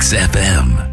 XFM.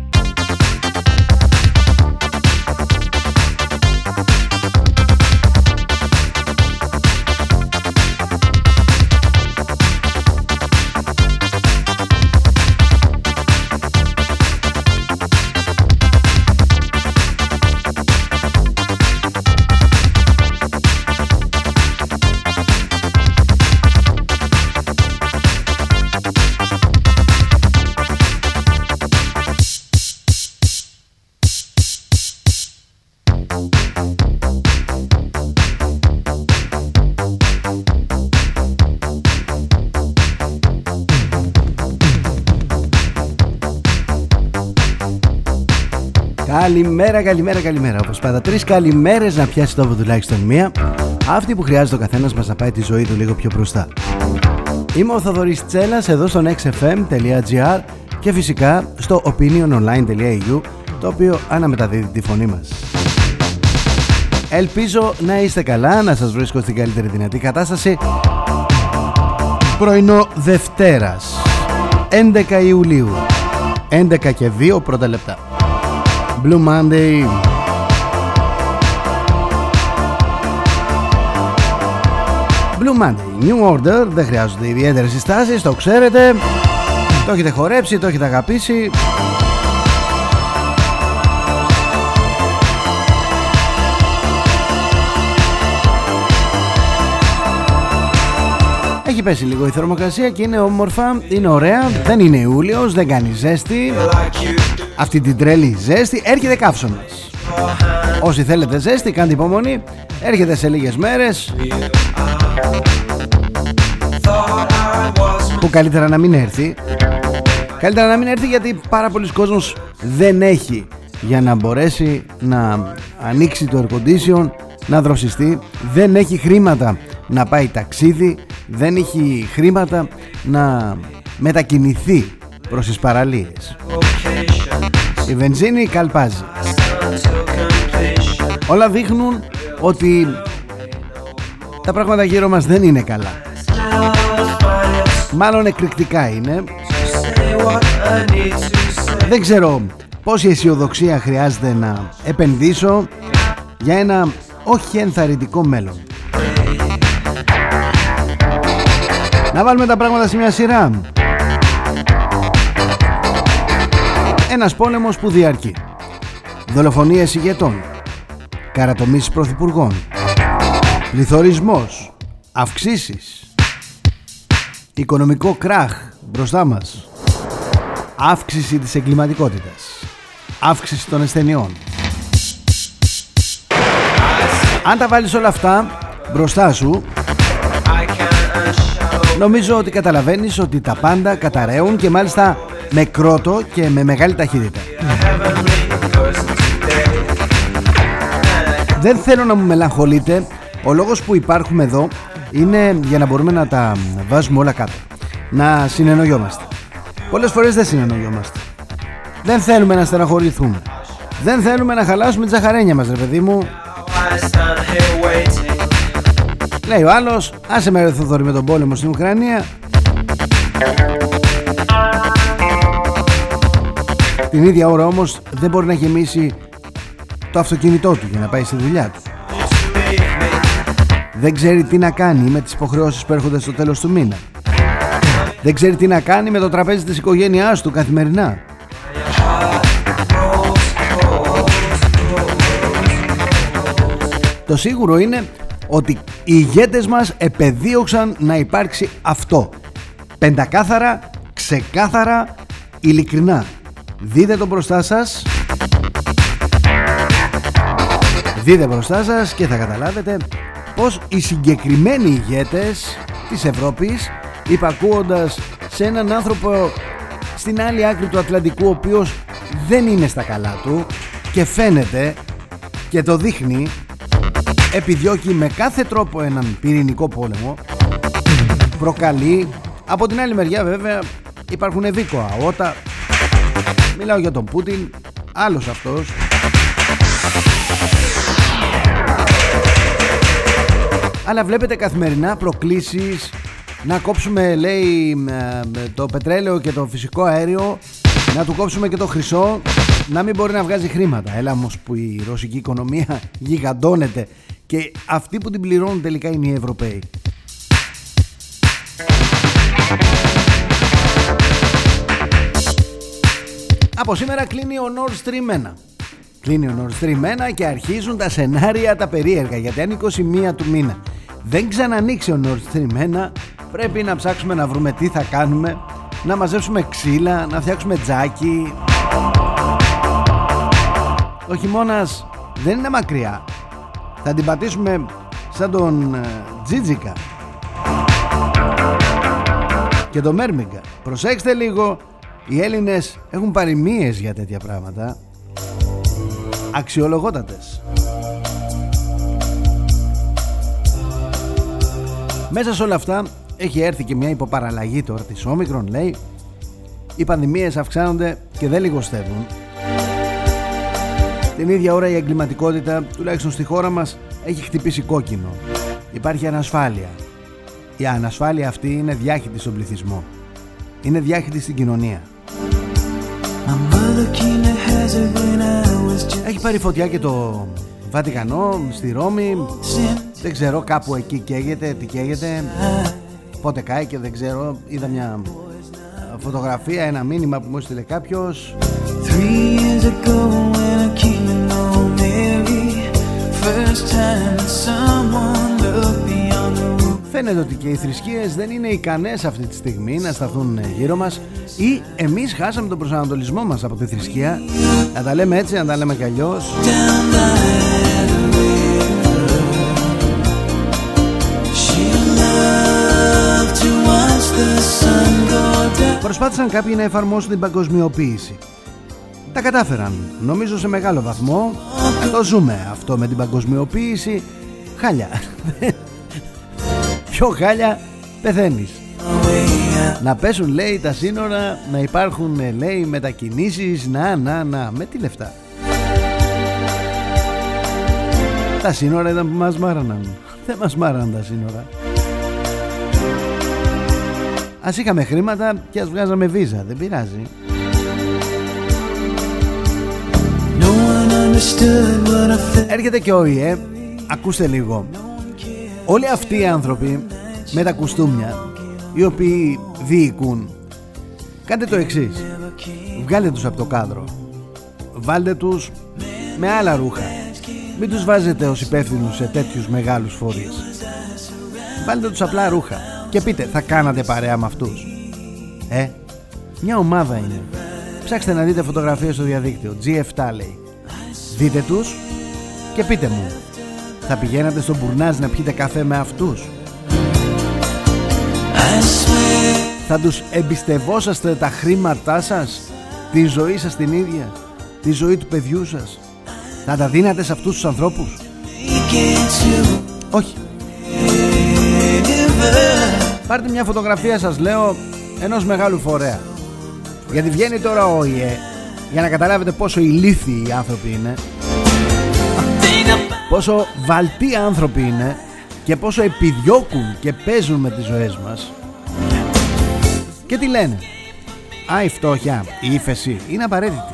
Καλημέρα, καλημέρα, καλημέρα. Όπως πάντα, τρεις καλημέρες να πιάσει το τουλάχιστον μία. Αυτή που χρειάζεται ο καθένας μας να πάει τη ζωή του λίγο πιο μπροστά. Είμαι ο Θοδωρής Τσέλα εδώ στο nextfm.gr και φυσικά στο opiniononline.eu το οποίο αναμεταδίδει τη φωνή μας. Ελπίζω να είστε καλά, να σας βρίσκω στην καλύτερη δυνατή κατάσταση πρωινό Δευτέρας 11 Ιουλίου 11 και 2 πρώτα λεπτά Blue Monday. Blue Monday New Order Δεν χρειάζονται ιδιαίτερες συστάσεις Το ξέρετε. Το έχετε χορέψει Το έχετε αγαπήσει. Έχει πέσει λίγο η θερμοκρασία και είναι όμορφα, είναι ωραία, δεν είναι Ιούλιος, δεν κάνει ζέστη αυτή την τρέλη ζέστη. Έρχεται καύσωνας. Όσοι θέλετε ζέστη κάντε υπομονή. Έρχεται σε λίγες μέρες. Που καλύτερα να μην έρθει. Καλύτερα να μην έρθει γιατί πάρα πολλοί κόσμος δεν έχει για να μπορέσει να ανοίξει το air condition να δροσιστεί. Δεν έχει χρήματα να πάει ταξίδι. Δεν έχει χρήματα να μετακινηθεί προς τις παραλίες η βενζίνη καλπάζει. Όλα δείχνουν ότι τα πράγματα γύρω μας δεν είναι καλά. Μάλλον εκρηκτικά είναι. Δεν ξέρω πόση αισιοδοξία χρειάζεται να επενδύσω για ένα όχι ενθαρρυντικό μέλλον. Να βάλουμε τα πράγματα σε μια σειρά Ένας πόλεμος που διαρκεί. Δολοφονίες ηγετών. Καρατομήσεις πρωθυπουργών. Πληθωρισμός. Αυξήσεις. Οικονομικό κράχ μπροστά μας. Αύξηση της εγκληματικότητας. Αύξηση των ασθενειών. Αν τα βάλεις όλα αυτά μπροστά σου Νομίζω ότι καταλαβαίνεις ότι τα πάντα καταραίουν και μάλιστα με κρότο και με μεγάλη ταχύτητα. Δεν θέλω να μου μελαγχολείτε. Ο λόγος που υπάρχουμε εδώ είναι για να μπορούμε να τα βάζουμε όλα κάτω. Να συνεννοιόμαστε. Πολλές φορές δεν συνεννοιόμαστε. Δεν θέλουμε να στεναχωρηθούμε. Δεν θέλουμε να χαλάσουμε τη ζαχαρένια μας ρε παιδί μου. Λέει ο άλλος, άσε με ρε με τον πόλεμο στην Ουκρανία. Την ίδια ώρα όμως δεν μπορεί να γεμίσει το αυτοκίνητό του για να πάει στη δουλειά του. Δεν ξέρει τι να κάνει με τις υποχρεώσεις που έρχονται στο τέλος του μήνα. Δεν ξέρει τι να κάνει με το τραπέζι της οικογένειάς του καθημερινά. Το σίγουρο είναι ότι οι ηγέτες μας επεδίωξαν να υπάρξει αυτό. Πεντακάθαρα, ξεκάθαρα, ειλικρινά. Δείτε το μπροστά σας. Δείτε μπροστά σας και θα καταλάβετε πως οι συγκεκριμένοι ηγέτες της Ευρώπης υπακούοντας σε έναν άνθρωπο στην άλλη άκρη του Ατλαντικού ο οποίος δεν είναι στα καλά του και φαίνεται και το δείχνει επιδιώκει με κάθε τρόπο έναν πυρηνικό πόλεμο προκαλεί από την άλλη μεριά βέβαια υπάρχουν ευήκοα όταν Μιλάω για τον Πούτιν, άλλος αυτός. Αλλά βλέπετε καθημερινά προκλήσεις να κόψουμε λέει το πετρέλαιο και το φυσικό αέριο Να του κόψουμε και το χρυσό να μην μπορεί να βγάζει χρήματα. Έλα όμως που η ρωσική οικονομία γιγαντώνεται και αυτοί που την πληρώνουν τελικά είναι οι Ευρωπαίοι. Από σήμερα κλείνει ο Nord Stream 1. Κλείνει ο Nord Stream 1 και αρχίζουν τα σενάρια τα περίεργα γιατί αν 21 του μήνα. Δεν ξανανοίξει ο Nord Stream 1 πρέπει να ψάξουμε να βρούμε τι θα κάνουμε. Να μαζέψουμε ξύλα, να φτιάξουμε τζάκι. Ο χειμώνας δεν είναι μακριά. Θα την πατήσουμε σαν τον ε, Τζίτζικα Και το Μέρμιγκα. Προσέξτε λίγο Οι Έλληνες έχουν παροιμίες για τέτοια πράγματα. Αξιολογότατες. Μέσα σε όλα αυτά έχει έρθει και μια υποπαραλλαγή τώρα της Όμικρον λέει. Οι πανδημίες αυξάνονται και δεν λιγοστεύουν. Την ίδια ώρα η εγκληματικότητα τουλάχιστον στη χώρα μας έχει χτυπήσει κόκκινο. Υπάρχει ανασφάλεια. Η ανασφάλεια αυτή είναι διάχυτη στον πληθυσμό. Είναι διάχυτη στην κοινωνία έχει πάρει φωτιά και το Βατικανό στη Ρώμη. Δεν ξέρω κάπου εκεί καίγεται τι καίγεται. Πότε κάει και δεν ξέρω. Είδα μια φωτογραφία ένα μήνυμα που μου έστειλε κάποιος Φαίνεται ότι και οι θρησκείες δεν είναι ικανές αυτή τη στιγμή να σταθούν γύρω μας ή εμείς χάσαμε τον προσανατολισμό μας από τη θρησκεία να τα λέμε έτσι, να τα λέμε κι αλλιώς Προσπάθησαν κάποιοι να εφαρμόσουν την παγκοσμιοποίηση. Τα κατάφεραν, νομίζω σε μεγάλο βαθμό. Το ζούμε αυτό με την παγκοσμιοποίηση. Χάλια. Πιο χάλια πεθαίνεις. Να πέσουν λέει τα σύνορα, να υπάρχουν λέει μετακινήσεις, να να να, με τι λεφτά. Τα σύνορα ήταν που μας μάραναν. Δεν μας μάραναν τα σύνορα. Ας είχαμε χρήματα και ας βγάζαμε βίζα Δεν πειράζει Έρχεται και ο ΙΕ Ακούστε λίγο Όλοι αυτοί οι άνθρωποι Με τα κουστούμια Οι οποίοι διοικούν Κάντε το εξής Βγάλτε τους από το κάδρο Βάλτε τους με άλλα ρούχα Μην τους βάζετε ως υπεύθυνους σε τέτοιους μεγάλους φορείς Βάλτε τους απλά ρούχα και πείτε, θα κάνατε παρέα με αυτούς. Ε, μια ομάδα είναι. Ψάξτε να δείτε φωτογραφίες στο διαδίκτυο. G7 λέει. Δείτε τους και πείτε μου. Θα πηγαίνατε στον Μπουρνάζ να πιείτε καφέ με αυτούς. Θα τους εμπιστευόσαστε τα χρήματά σας, τη ζωή σας την ίδια, τη ζωή του παιδιού σας. Θα τα δίνατε σε αυτούς τους ανθρώπους. Όχι. Πάρτε μια φωτογραφία σας λέω ενός μεγάλου φορέα Γιατί βγαίνει τώρα ο ΙΕ Για να καταλάβετε πόσο ηλίθιοι οι άνθρωποι είναι Πόσο βαλτοί άνθρωποι είναι Και πόσο επιδιώκουν και παίζουν με τις ζωές μας Και τι λένε Α η φτώχεια, η ύφεση είναι απαραίτητη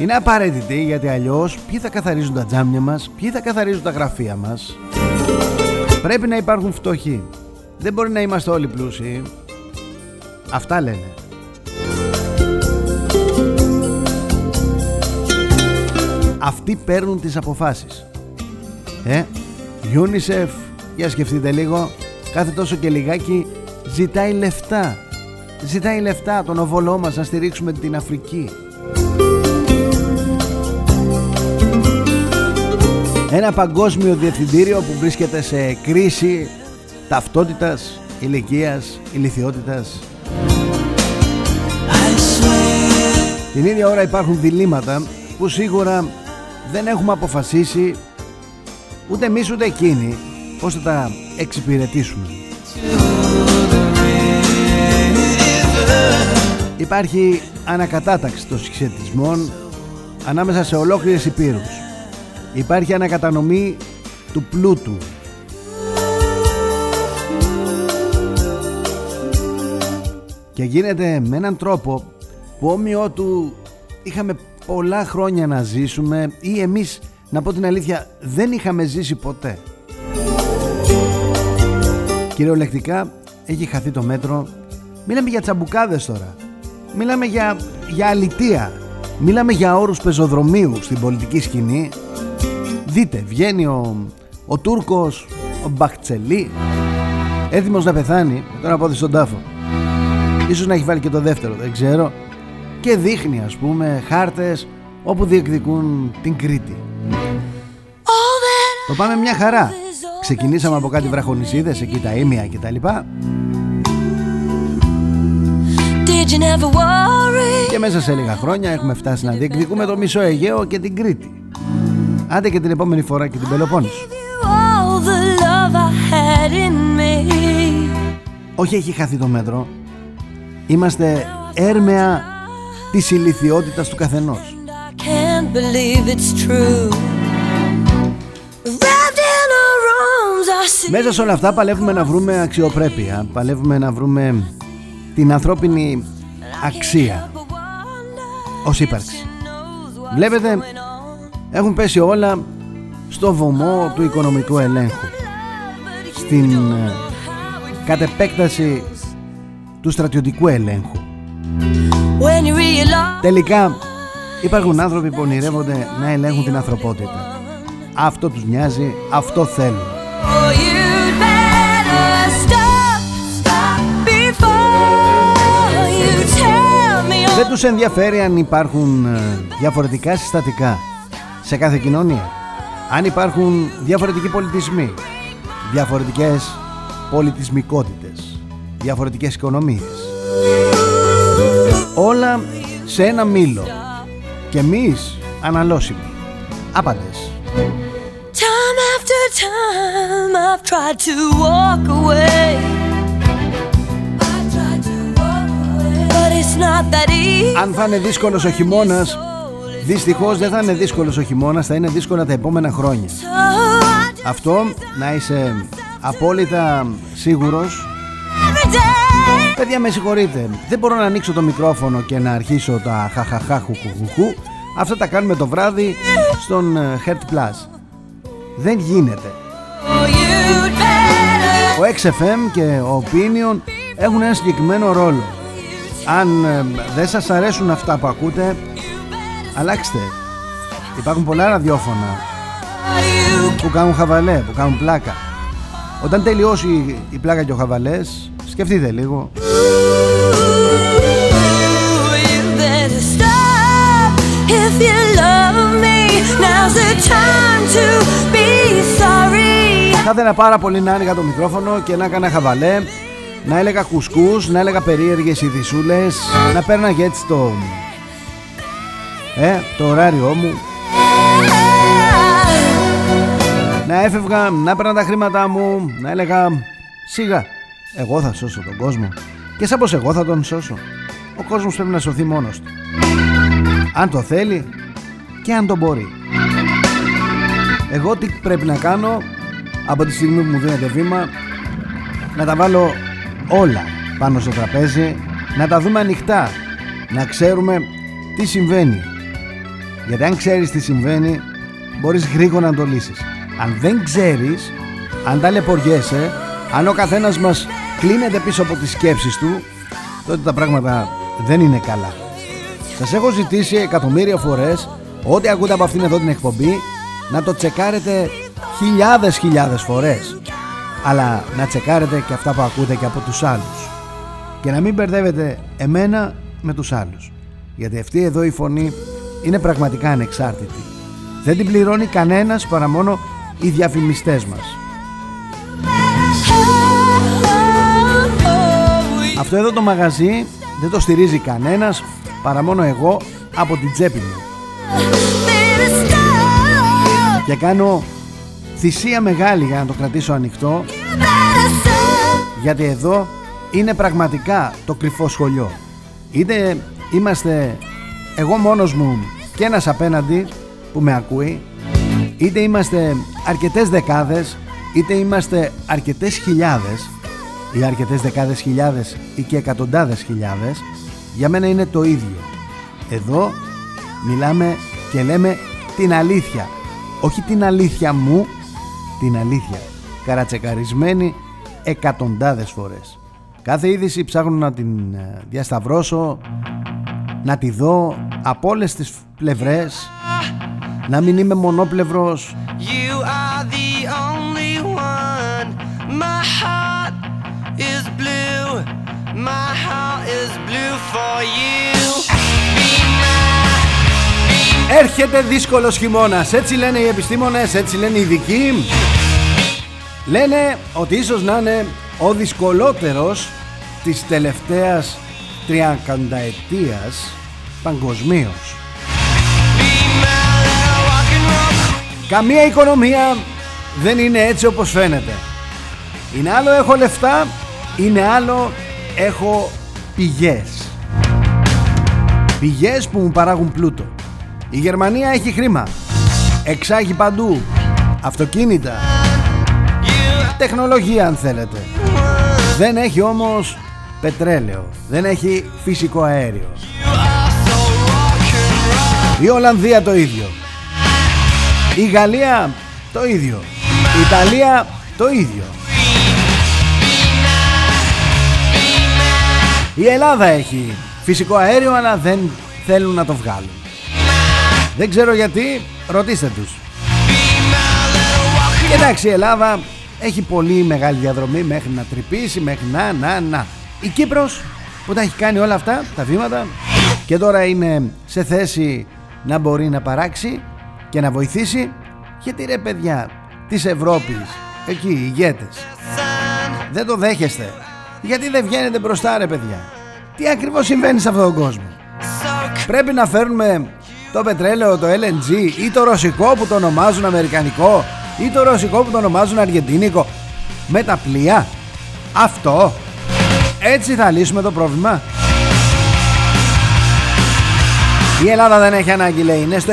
είναι απαραίτητη γιατί αλλιώς ποιοι θα καθαρίζουν τα τζάμια μας, ποιοι θα καθαρίζουν τα γραφεία μας. Πρέπει να υπάρχουν φτωχοί. Δεν μπορεί να είμαστε όλοι πλούσιοι. Αυτά λένε. Αυτοί παίρνουν τις αποφάσεις. Ε, UNICEF, για σκεφτείτε λίγο, κάθε τόσο και λιγάκι ζητάει λεφτά. Ζητάει λεφτά τον οβολό μας να στηρίξουμε την Αφρική. Ένα παγκόσμιο διευθυντήριο που βρίσκεται σε κρίση ταυτότητας, ηλικίας, ηλικιότητας. Την ίδια ώρα υπάρχουν διλήμματα που σίγουρα δεν έχουμε αποφασίσει ούτε εμείς ούτε εκείνοι πώς θα τα εξυπηρετήσουμε. Υπάρχει ανακατάταξη των συσχετισμών ανάμεσα σε ολόκληρες υπήρους. Υπάρχει ανακατανομή του πλούτου και γίνεται με έναν τρόπο που όμοιό του είχαμε πολλά χρόνια να ζήσουμε ή εμείς να πω την αλήθεια δεν είχαμε ζήσει ποτέ. Κυριολεκτικά έχει χαθεί το μέτρο. Μιλάμε για τσαμπουκάδες τώρα. Μιλάμε για, για αλητία. Μιλάμε για όρους πεζοδρομίου στην πολιτική σκηνή. Δείτε, βγαίνει ο, ο Τούρκος, ο Μπαχτσελή, έτοιμος να πεθάνει, τον απόδει στον τάφο. Ίσως να έχει βάλει και το δεύτερο, δεν ξέρω. Και δείχνει ας πούμε χάρτες όπου διεκδικούν την Κρήτη. Το πάμε μια χαρά. Ξεκινήσαμε από κάτι βραχονισίδες εκεί τα ίμια και τα λοιπά. Και μέσα σε λίγα χρόνια έχουμε φτάσει να διεκδικούμε το μισό Αιγαίο και την Κρήτη. Άντε και την επόμενη φορά και την Πελοπόννησο. Όχι έχει χαθεί το μέτρο. Είμαστε έρμεα της ηλικιότητας του καθενός. Μέσα σε όλα αυτά παλεύουμε να βρούμε αξιοπρέπεια, παλεύουμε να βρούμε την ανθρώπινη αξία ως ύπαρξη. Βλέπετε, έχουν πέσει όλα στο βωμό του οικονομικού ελέγχου. Στην ε, κατ' επέκταση του στρατιωτικού ελέγχου. Τελικά υπάρχουν άνθρωποι που ονειρεύονται να ελέγχουν την ανθρωπότητα. Αυτό τους νοιάζει, αυτό θέλουν. Δεν τους ενδιαφέρει αν υπάρχουν ε, διαφορετικά συστατικά σε κάθε κοινωνία. Αν υπάρχουν διαφορετικοί πολιτισμοί, διαφορετικές πολιτισμικότητες, διαφορετικές οικονομίες. Όλα σε ένα μήλο. Και εμείς αναλώσιμοι, άπαντες. Time after time I've tried to walk away. Αν θα είναι δύσκολος ο χειμώνας Δυστυχώς δεν θα είναι δύσκολος ο χειμώνας Θα είναι δύσκολα τα επόμενα χρόνια. Αυτό να είσαι απόλυτα σίγουρος Παιδιά με συγχωρείτε. Δεν μπορώ να ανοίξω το μικρόφωνο και να αρχίσω τα χαχαχά Αυτά τα κάνουμε το βράδυ στον Heart ε, Plus Δεν γίνεται. Ο XFM και ο Opinion έχουν ένα συγκεκριμένο ρόλο. Αν ε, δεν σας αρέσουν αυτά που ακούτε Αλλάξτε. Υπάρχουν πολλά ραδιόφωνα Που κάνουν χαβαλέ, που κάνουν πλάκα. Όταν τελειώσει η πλάκα και ο χαβαλές Σκεφτείτε λίγο. Θα ήθελα πάρα πολύ να άνοιγα το μικρόφωνο και να έκανα χαβαλέ να έλεγα κουσκούς, να έλεγα περίεργες ειδισούλες να πέρναγε έτσι το ε, το ωράριό μου. Να έφευγα, να έπαιρνα τα χρήματά μου να έλεγα σιγά εγώ θα σώσω τον κόσμο. Και σαν πως εγώ θα τον σώσω ο κόσμος πρέπει να σωθεί μόνος του. Αν το θέλει και αν το μπορεί. Εγώ τι πρέπει να κάνω από τη στιγμή που μου δίνεται βήμα να τα βάλω όλα πάνω στο τραπέζι να τα δούμε ανοιχτά να ξέρουμε τι συμβαίνει. Γιατί αν ξέρεις τι συμβαίνει μπορείς γρήγορα να το λύσεις. Αν δεν ξέρεις αν ταλαιπωριέσαι αν ο καθένας μας κλείνεται πίσω από τις σκέψεις του τότε τα πράγματα δεν είναι καλά. Σας έχω ζητήσει εκατομμύρια φορές ό,τι ακούτε από αυτήν εδώ την εκπομπή να το τσεκάρετε χιλιάδες χιλιάδες φορές. Αλλά να τσεκάρετε και αυτά που ακούτε και από τους άλλους. Και να μην μπερδεύετε εμένα με τους άλλους. Γιατί αυτή εδώ η φωνή είναι πραγματικά ανεξάρτητη. Δεν την πληρώνει κανένας παρά μόνο οι διαφημιστές μας Αυτό εδώ το μαγαζί δεν το στηρίζει κανένας παρά μόνο εγώ από την τσέπη μου. Και κάνω θυσία μεγάλη για να το κρατήσω ανοιχτό γιατί εδώ είναι πραγματικά το κρυφό σχολείο. Είτε είμαστε εγώ μόνος μου και ένας απέναντι που με ακούει είτε είμαστε αρκετές δεκάδες είτε είμαστε αρκετές χιλιάδες ή αρκετές δεκάδες χιλιάδες ή και εκατοντάδες χιλιάδες για μένα είναι το ίδιο. Εδώ μιλάμε και λέμε την αλήθεια. Όχι την αλήθεια μου, την αλήθεια. Καρατσεκαρισμένη εκατοντάδες φορές. Κάθε είδηση ψάχνω να την ε, διασταυρώσω, να τη δω από όλες τις πλευρές, να μην είμαι μονόπλευρος. You are the only one. My heart is blue. My heart is blue for you. Έρχεται δύσκολος χειμώνας, έτσι λένε οι επιστήμονες, έτσι λένε οι ειδικοί. Λένε ότι ίσως να είναι ο δυσκολότερος της τελευταίας τριακανταετίας παγκοσμίως. Καμία οικονομία δεν είναι έτσι όπως φαίνεται. Είναι άλλο έχω λεφτά, είναι άλλο έχω πηγές. Πηγές που μου παράγουν πλούτο. Η Γερμανία έχει χρήμα. Εξάγει παντού. Αυτοκίνητα. Τεχνολογία αν θέλετε. Δεν έχει όμως πετρέλαιο. Δεν έχει φυσικό αέριο. Η Ολλανδία το ίδιο. Η Γαλλία το ίδιο. Η Ιταλία το ίδιο. Η Ελλάδα έχει φυσικό αέριο αλλά δεν θέλουν να το βγάλουν. Δεν ξέρω γιατί, ρωτήστε τους. εντάξει η Ελλάδα έχει πολύ μεγάλη διαδρομή μέχρι να τρυπήσει, μέχρι να, να, να. Η Κύπρος που τα έχει κάνει όλα αυτά, τα βήματα και τώρα είναι σε θέση να μπορεί να παράξει και να βοηθήσει γιατί ρε παιδιά της Ευρώπης εκεί οι ηγέτες δεν το δέχεστε γιατί δεν βγαίνετε μπροστά ρε παιδιά. Τι ακριβώς συμβαίνει σε αυτόν τον κόσμο; Πρέπει να φέρνουμε το πετρέλαιο, το LNG ή το ρωσικό που το ονομάζουν αμερικανικό ή το ρωσικό που το ονομάζουν αργεντίνικο. Με τα πλοία. Αυτό. Έτσι θα λύσουμε το πρόβλημα. Η Ελλάδα δεν έχει ανάγκη λέει. Είναι στο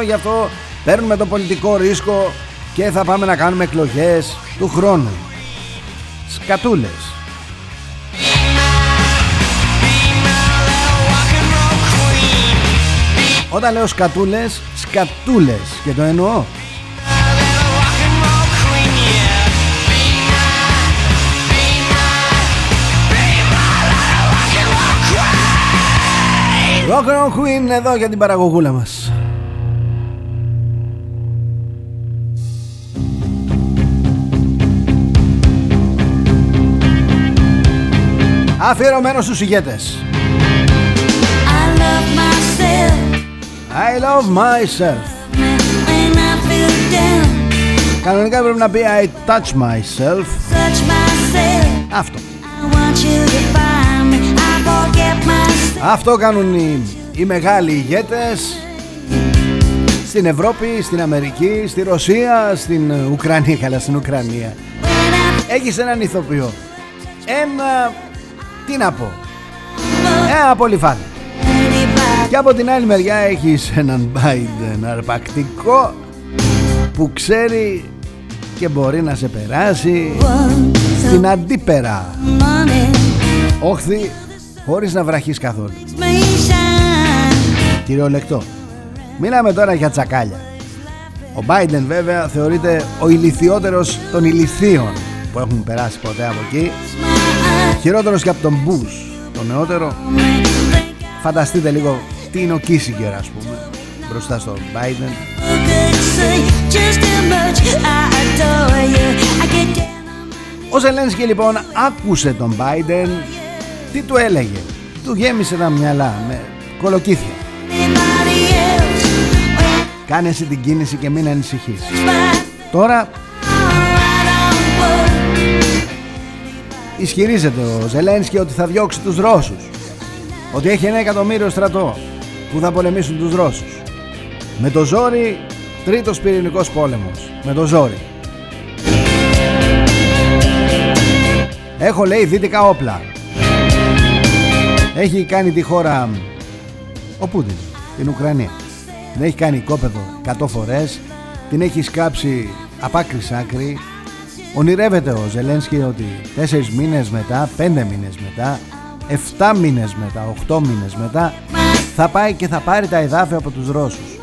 60% γι' αυτό παίρνουμε το πολιτικό ρίσκο και θα πάμε να κάνουμε εκλογές του χρόνου σκατούλες Όταν λέω σκατούλες, σκατούλες και το εννοώ. Rock and Queen εδώ για την παραγωγούλα μας. Αφιερωμένο στους ηγέτες. I love myself. I love myself. Κανονικά πρέπει να πει I touch myself. Αυτό. Αυτό κάνουν οι, οι μεγάλοι ηγέτες στην Ευρώπη, στην Αμερική, στη Ρωσία, στην Ουκρανία, καλά στην Ουκρανία. Έχεις έναν ηθοποιό. Ένα, τι να πω, ένα απολυφάνη. Και από την άλλη μεριά έχεις έναν Biden αρπακτικό που ξέρει και μπορεί να σε περάσει στην αντίπερα. Όχθη χωρίς να βραχείς καθόλου. Κυριολεκτό Μιλάμε τώρα για τσακάλια. Ο Biden βέβαια θεωρείται ο ηλικιότερος των ηλικίων που έχουν περάσει ποτέ από εκεί Χειρότερος και από τον Bush τον νεότερο. Φανταστείτε λίγο τι είναι ο Κίσιγκερ ας πούμε μπροστά στο Biden. Ο Ζελένσκι λοιπόν άκουσε τον Biden. Τι του έλεγε; Του γέμισε τα μυαλά με κολοκύθια. Κάνε εσύ την κίνηση και μην ανησυχείς. Τώρα Ισχυρίζεται ο Ζελένσκι ότι θα διώξει τους Ρώσους Ότι έχει ένα εκατομμύριο στρατό που θα πολεμήσουν τους Ρώσους. Με το ζόρι, τρίτος πυρηνικός πόλεμος. Με το ζόρι. Έχω λέει δυτικά όπλα. Έχει κάνει τη χώρα ο Πούτιν, την Ουκρανία. Την έχει κάνει κόπεδο 100 φορές, την έχει σκάψει απ' άκρη σ' άκρη. Ονειρεύεται ο Ζελένσκι ότι τέσσερις μήνες μετά, πέντε μήνες μετά, 7 μήνες μετά, 8 μήνες μετά θα πάει και θα πάρει τα εδάφια από τους Ρώσους.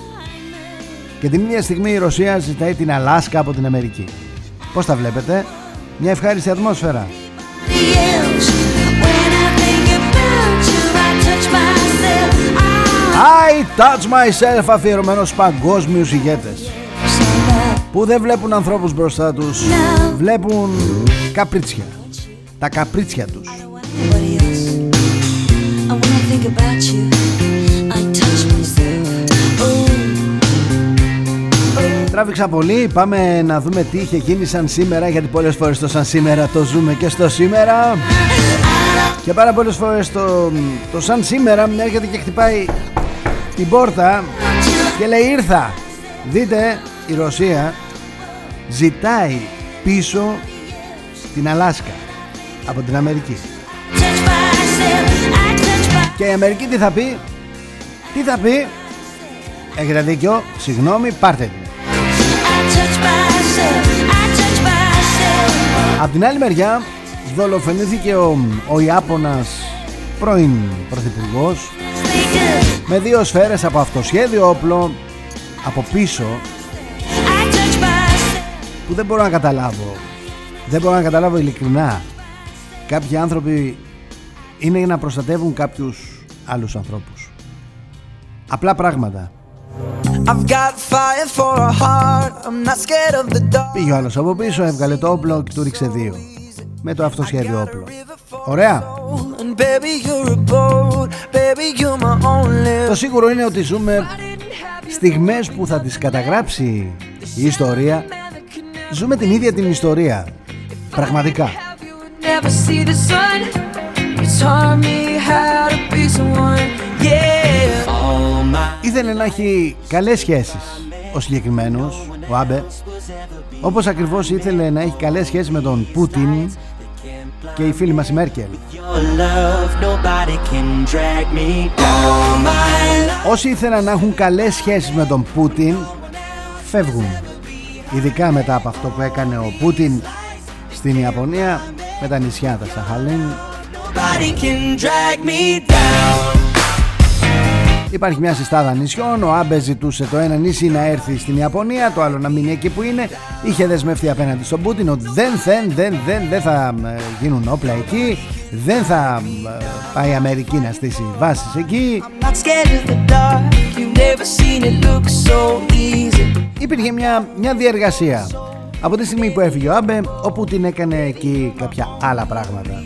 Και την ίδια στιγμή η Ρωσία ζητάει την Αλάσκα από την Αμερική. Πώς τα βλέπετε, μια ευχάριστη ατμόσφαιρα. I touch myself αφιερωμένος παγκόσμιους ηγέτες που δεν βλέπουν ανθρώπους μπροστά τους βλέπουν καπρίτσια. Τα καπρίτσια τους. Τράβηξα πολύ, πάμε να δούμε τι είχε γίνει σαν σήμερα γιατί πολλές φορές το σαν σήμερα το ζούμε και στο σήμερα. Και πάρα πολλές φορές το, το σαν σήμερα έρχεται και χτυπάει την πόρτα και λέει ήρθα δείτε η Ρωσία ζητάει πίσω την Αλάσκα από την Αμερική. Και η Αμερική τι θα πει; Τι θα πει; Έχετε δίκιο. Συγγνώμη πάρτε την. Απ' την άλλη μεριά δολοφονήθηκε ο, ο Ιάπωνας πρώην πρωθυπουργός με δύο σφαίρες από αυτοσχέδιο όπλο από πίσω που δεν μπορώ να καταλάβω. Δεν μπορώ να καταλάβω ειλικρινά. Κάποιοι άνθρωποι είναι για να προστατεύουν κάποιους άλλους ανθρώπους. Απλά πράγματα. Πήγε ο άλλος από πίσω, έβγαλε το όπλο και του ρίξε δύο. Με το αυτοσχέδιο όπλο. Ωραία. Το σίγουρο είναι ότι ζούμε στιγμές που θα τις καταγράψει η ιστορία. Ζούμε την ίδια την ιστορία. Πραγματικά. Ήθελε να έχει καλές σχέσεις ο συγκεκριμένος, ο Άμπε. Όπως ακριβώς ήθελε να έχει καλές σχέσεις με τον Πούτιν και η φίλη μας η Μέρκελ. Όσοι ήθελαν να έχουν καλές σχέσεις με τον Πούτιν φεύγουν ειδικά μετά από αυτό που έκανε ο Πούτιν στην Ιαπωνία με τα νησιά τα Σαχαλίν Υπάρχει μια συστάδα νησιών. Ο Άμπε ζητούσε το ένα νησί να έρθει στην Ιαπωνία, το άλλο να μείνει εκεί που είναι. Είχε δεσμευτεί απέναντι στον Πούτιν ότι δεν, δεν, δεν, δεν, δεν θα ε, γίνουν όπλα εκεί, δεν θα ε, πάει η Αμερική να στήσει βάσεις εκεί. Υπήρχε μια, μια διεργασία. Από τη στιγμή που έφυγε ο Άμπε, ο Πούτιν έκανε εκεί κάποια άλλα πράγματα.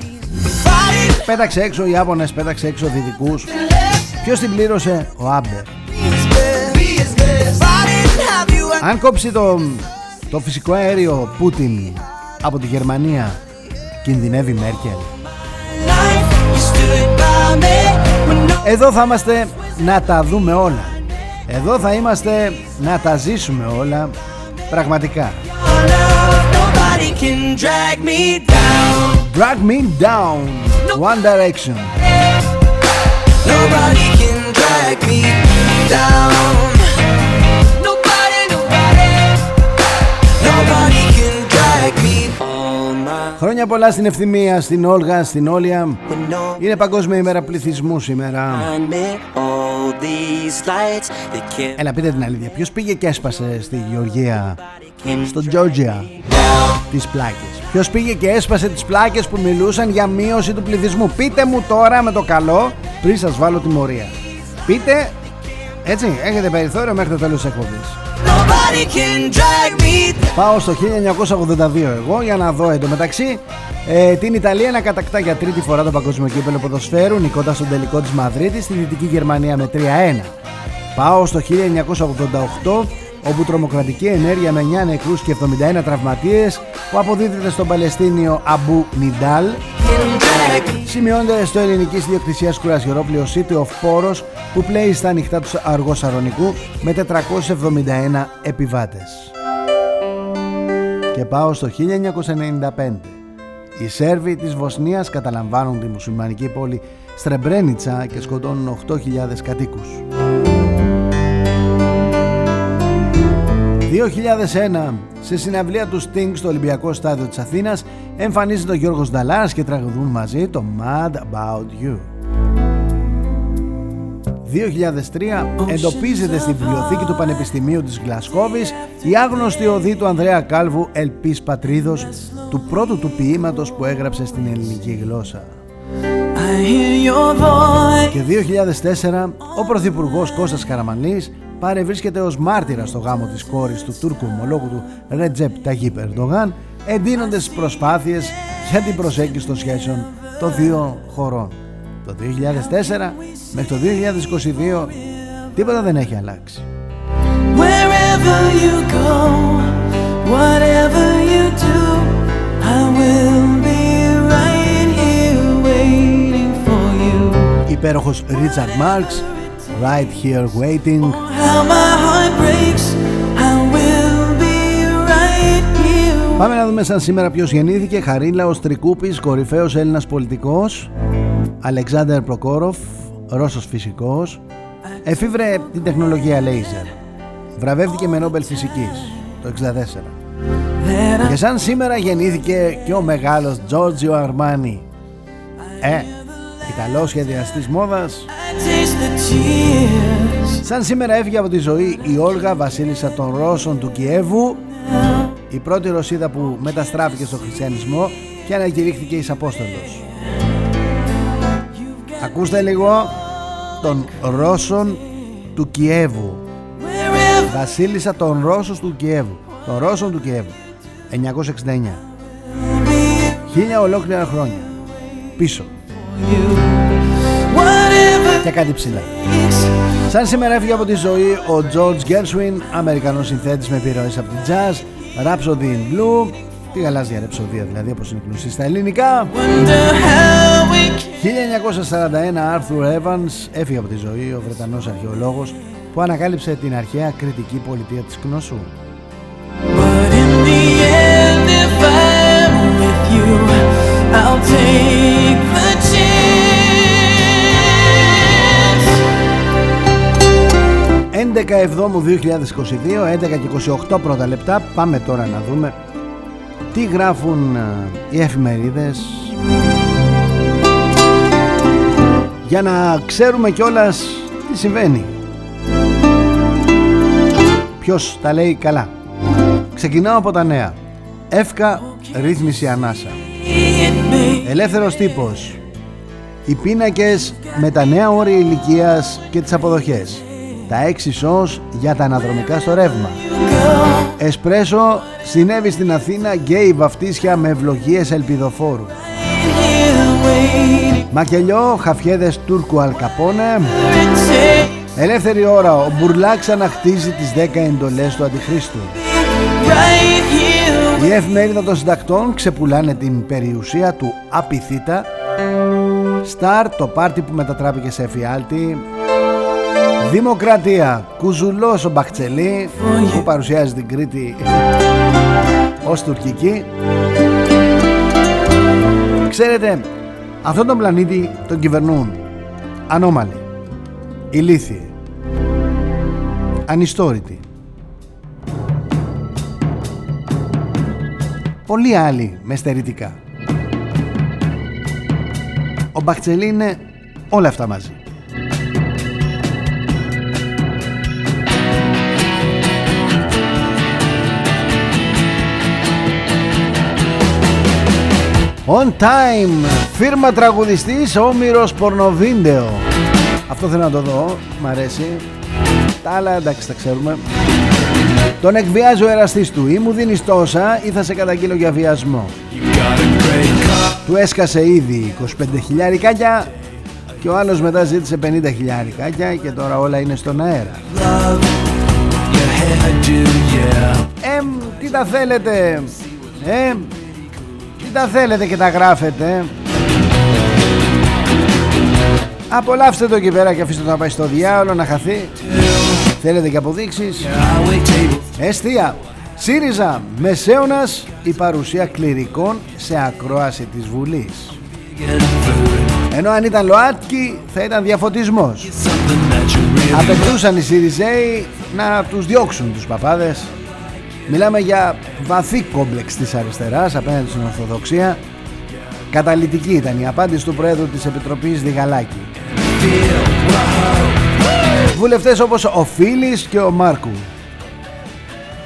Πέταξε έξω οι Ιάπωνες, πέταξε έξω δυτικούς Ποιος την πλήρωσε; Ο Άμπερ. Αν κόψει το, το φυσικό αέριο Πούτιν από τη Γερμανία κινδυνεύει Μέρκελ. Εδώ θα είμαστε να τα δούμε όλα. Εδώ θα είμαστε να τα ζήσουμε όλα Πραγματικά. Drag me down. One Direction Nobody can drag me down. Nobody, nobody, nobody can drag me Χρόνια πολλά στην Ευθυμία, στην Όλγα, στην Όλια. Είναι Παγκόσμια ημέρα πληθυσμού σήμερα. Έλα πείτε την αλήθεια, ποιος πήγε και έσπασε στη Γεωργία, στο Τζόρτζια, τις πλάκες. Ποιος πήγε και έσπασε τις πλάκες που μιλούσαν για μείωση του πληθυσμού. Πείτε μου τώρα με το καλό πριν σας βάλω τιμωρία. Πείτε, έτσι, έχετε περιθώριο μέχρι το τέλος της εκπομπής. Πάω στο 1982 εγώ για να δω εντωμεταξύ ε, την Ιταλία να κατακτά για τρίτη φορά το παγκόσμιο κύπελο ποδοσφαίρου νικώντας στον τελικό της Μαδρίτης στη Δυτική Γερμανία με 3-1. Πάω στο 1988 όπου τρομοκρατική ενέργεια με 9 νεκρούς και 71 τραυματίες που αποδίδεται στον Παλαιστίνιο Αμπού Νιντάλ σημειώνεται στο ελληνικής ιδιοκτησίας κουρασιερόπλαιο City of Poros που πλέει στα ανοιχτά του Αργό Σαρονικού με 471 επιβάτες. Και πάω στο 1995. Οι Σέρβοι της Βοσνίας καταλαμβάνουν τη μουσουλμανική πόλη Σρεμπρένιτσα και σκοτώνουν 8.000 κατοίκους. 2001 σε συναυλία του Sting στο Ολυμπιακό Στάδιο της Αθήνας εμφανίζεται ο Γιώργος Νταλάρας και τραγουδούν μαζί το Mad About You. 2003 εντοπίζεται στη βιβλιοθήκη του Πανεπιστημίου της Γλασκόβης η άγνωστη οδή του Ανδρέα Κάλβου Ελπής Πατρίδος του πρώτου του ποίηματος που έγραψε στην ελληνική γλώσσα. Και 2004 ο Πρωθυπουργός Κώστας Καραμανλής παρευρίσκεται ως μάρτυρας στο γάμο της κόρης του Τούρκου ομολόγου του Ρετζέπ Ταγίπ Ερντογάν εντείνοντας τις προσπάθειες για την προσέγγιση των σχέσεων των δύο χωρών. Το 2004 μέχρι το 2022 τίποτα δεν έχει αλλάξει. Υπέροχος Richard Marx Right here waiting. Πάμε να δούμε σαν σήμερα ποιος γεννήθηκε. Χαρίλαος Τρικούπης, κορυφαίος Έλληνας πολιτικός. Αλεξάνδερ Προκόροφ, Ρώσος φυσικός. Εφήβρε την τεχνολογία laser Βραβεύτηκε με Νόμπελ Φυσικής το 1964 Και σαν σήμερα γεννήθηκε και ο μεγάλος Τζόρτζιο Αρμάνι Ε, Ιταλός σχεδιαστής μόδας Σαν σήμερα έφυγε από τη ζωή η Όλγα Βασίλισσα των Ρώσων του Κιέβου η πρώτη Ρωσίδα που μεταστράφηκε στο χριστιανισμό και ανακηρύχθηκε εις Απόστολος. Ακούστε λίγο των Ρώσων του Κιέβου. Βασίλισσα των Ρώσων του Κιέβου. Των Ρώσων του Κιέβου. 969. Χίλια ολόκληρα χρόνια. Πίσω. Και κάτι ψηλά. Σαν σήμερα έφυγε από τη ζωή ο George Gershwin, Αμερικανός συνθέτης με επιρροές από την jazz, Rhapsody in Blue, τη γαλάζια ρεψοδία δηλαδή όπως είναι γνωστή στα ελληνικά. 1941 Arthur Evans έφυγε από τη ζωή ο Βρετανός αρχαιολόγος που ανακάλυψε την αρχαία κριτική πολιτεία της Κνωσού. 11 Εβδόμου 2022, 11 και 28 πρώτα λεπτά. Πάμε τώρα να δούμε τι γράφουν ε, οι εφημερίδες για να ξέρουμε κιόλας τι συμβαίνει. Ποιος τα λέει καλά. Ξεκινάω από τα νέα. Εύκα ρύθμιση ανάσα. Ελεύθερος τύπος. Οι πίνακες με τα νέα όρια ηλικίας και τις αποδοχές τα έξι σως για τα αναδρομικά στο ρεύμα. Εσπρέσο συνέβη στην Αθήνα γκέι βαφτίσια με ευλογίες ελπιδοφόρου. Μακελιό, χαφιέδες Τούρκου Αλκαπόνε. Ελεύθερη ώρα, ο Μπουρλάξ αναχτίζει τις 10 εντολές του Αντιχρίστου. Η εφημερίδα των συντακτών ξεπουλάνε την περιουσία του Απιθύτα. Σταρ, το πάρτι που μετατράπηκε σε εφιάλτη. Δημοκρατία. Κουζουλός ο Μπαχτσελή που παρουσιάζει την Κρήτη ως τουρκική. Ξέρετε αυτόν τον πλανήτη τον κυβερνούν Ανώμαλοι Ηλίθιοι Ανιστόρητοι. Πολλοί άλλοι με στερητικά. Ο Μπαχτσελή είναι όλα αυτά μαζί On time, φίρμα τραγουδιστής Όμηρος Πορνοβίντεο. Αυτό θέλω να το δω, μ' αρέσει. Τα άλλα εντάξει τα ξέρουμε. Τον εκβιάζει ο εραστής του. Ή μου δίνεις τόσα ή θα σε καταγγείλω για βιασμό Του έσκασε ήδη 25 χιλιάρικάκια Και ο άλλος μετά ζήτησε 50 χιλιάρικάκια Και τώρα όλα είναι στον αέρα. Ε, τι τα θέλετε Ε, τι τα θέλετε και τα γράφετε Απολαύστε το εκεί πέρα και αφήστε το να πάει στο διάολο να χαθεί. Θέλετε και αποδείξεις; Εστία ΣΥΡΙΖΑ Μεσαίωνας η παρουσία κληρικών σε ακρόαση της Βουλής. Ενώ αν ήταν ΛΟΑΤΚΙ θα ήταν διαφωτισμός. Απαιτούσαν οι ΣΥΡΙΖΑΙ να τους διώξουν τους παπάδες Μιλάμε για βαθύ κόμπλεξ της αριστεράς απέναντι στην Ορθοδοξία. Καταλητική ήταν η απάντηση του Πρόεδρου της Επιτροπής Διγαλάκη. Βουλευτές όπως ο Φίλης και ο Μάρκου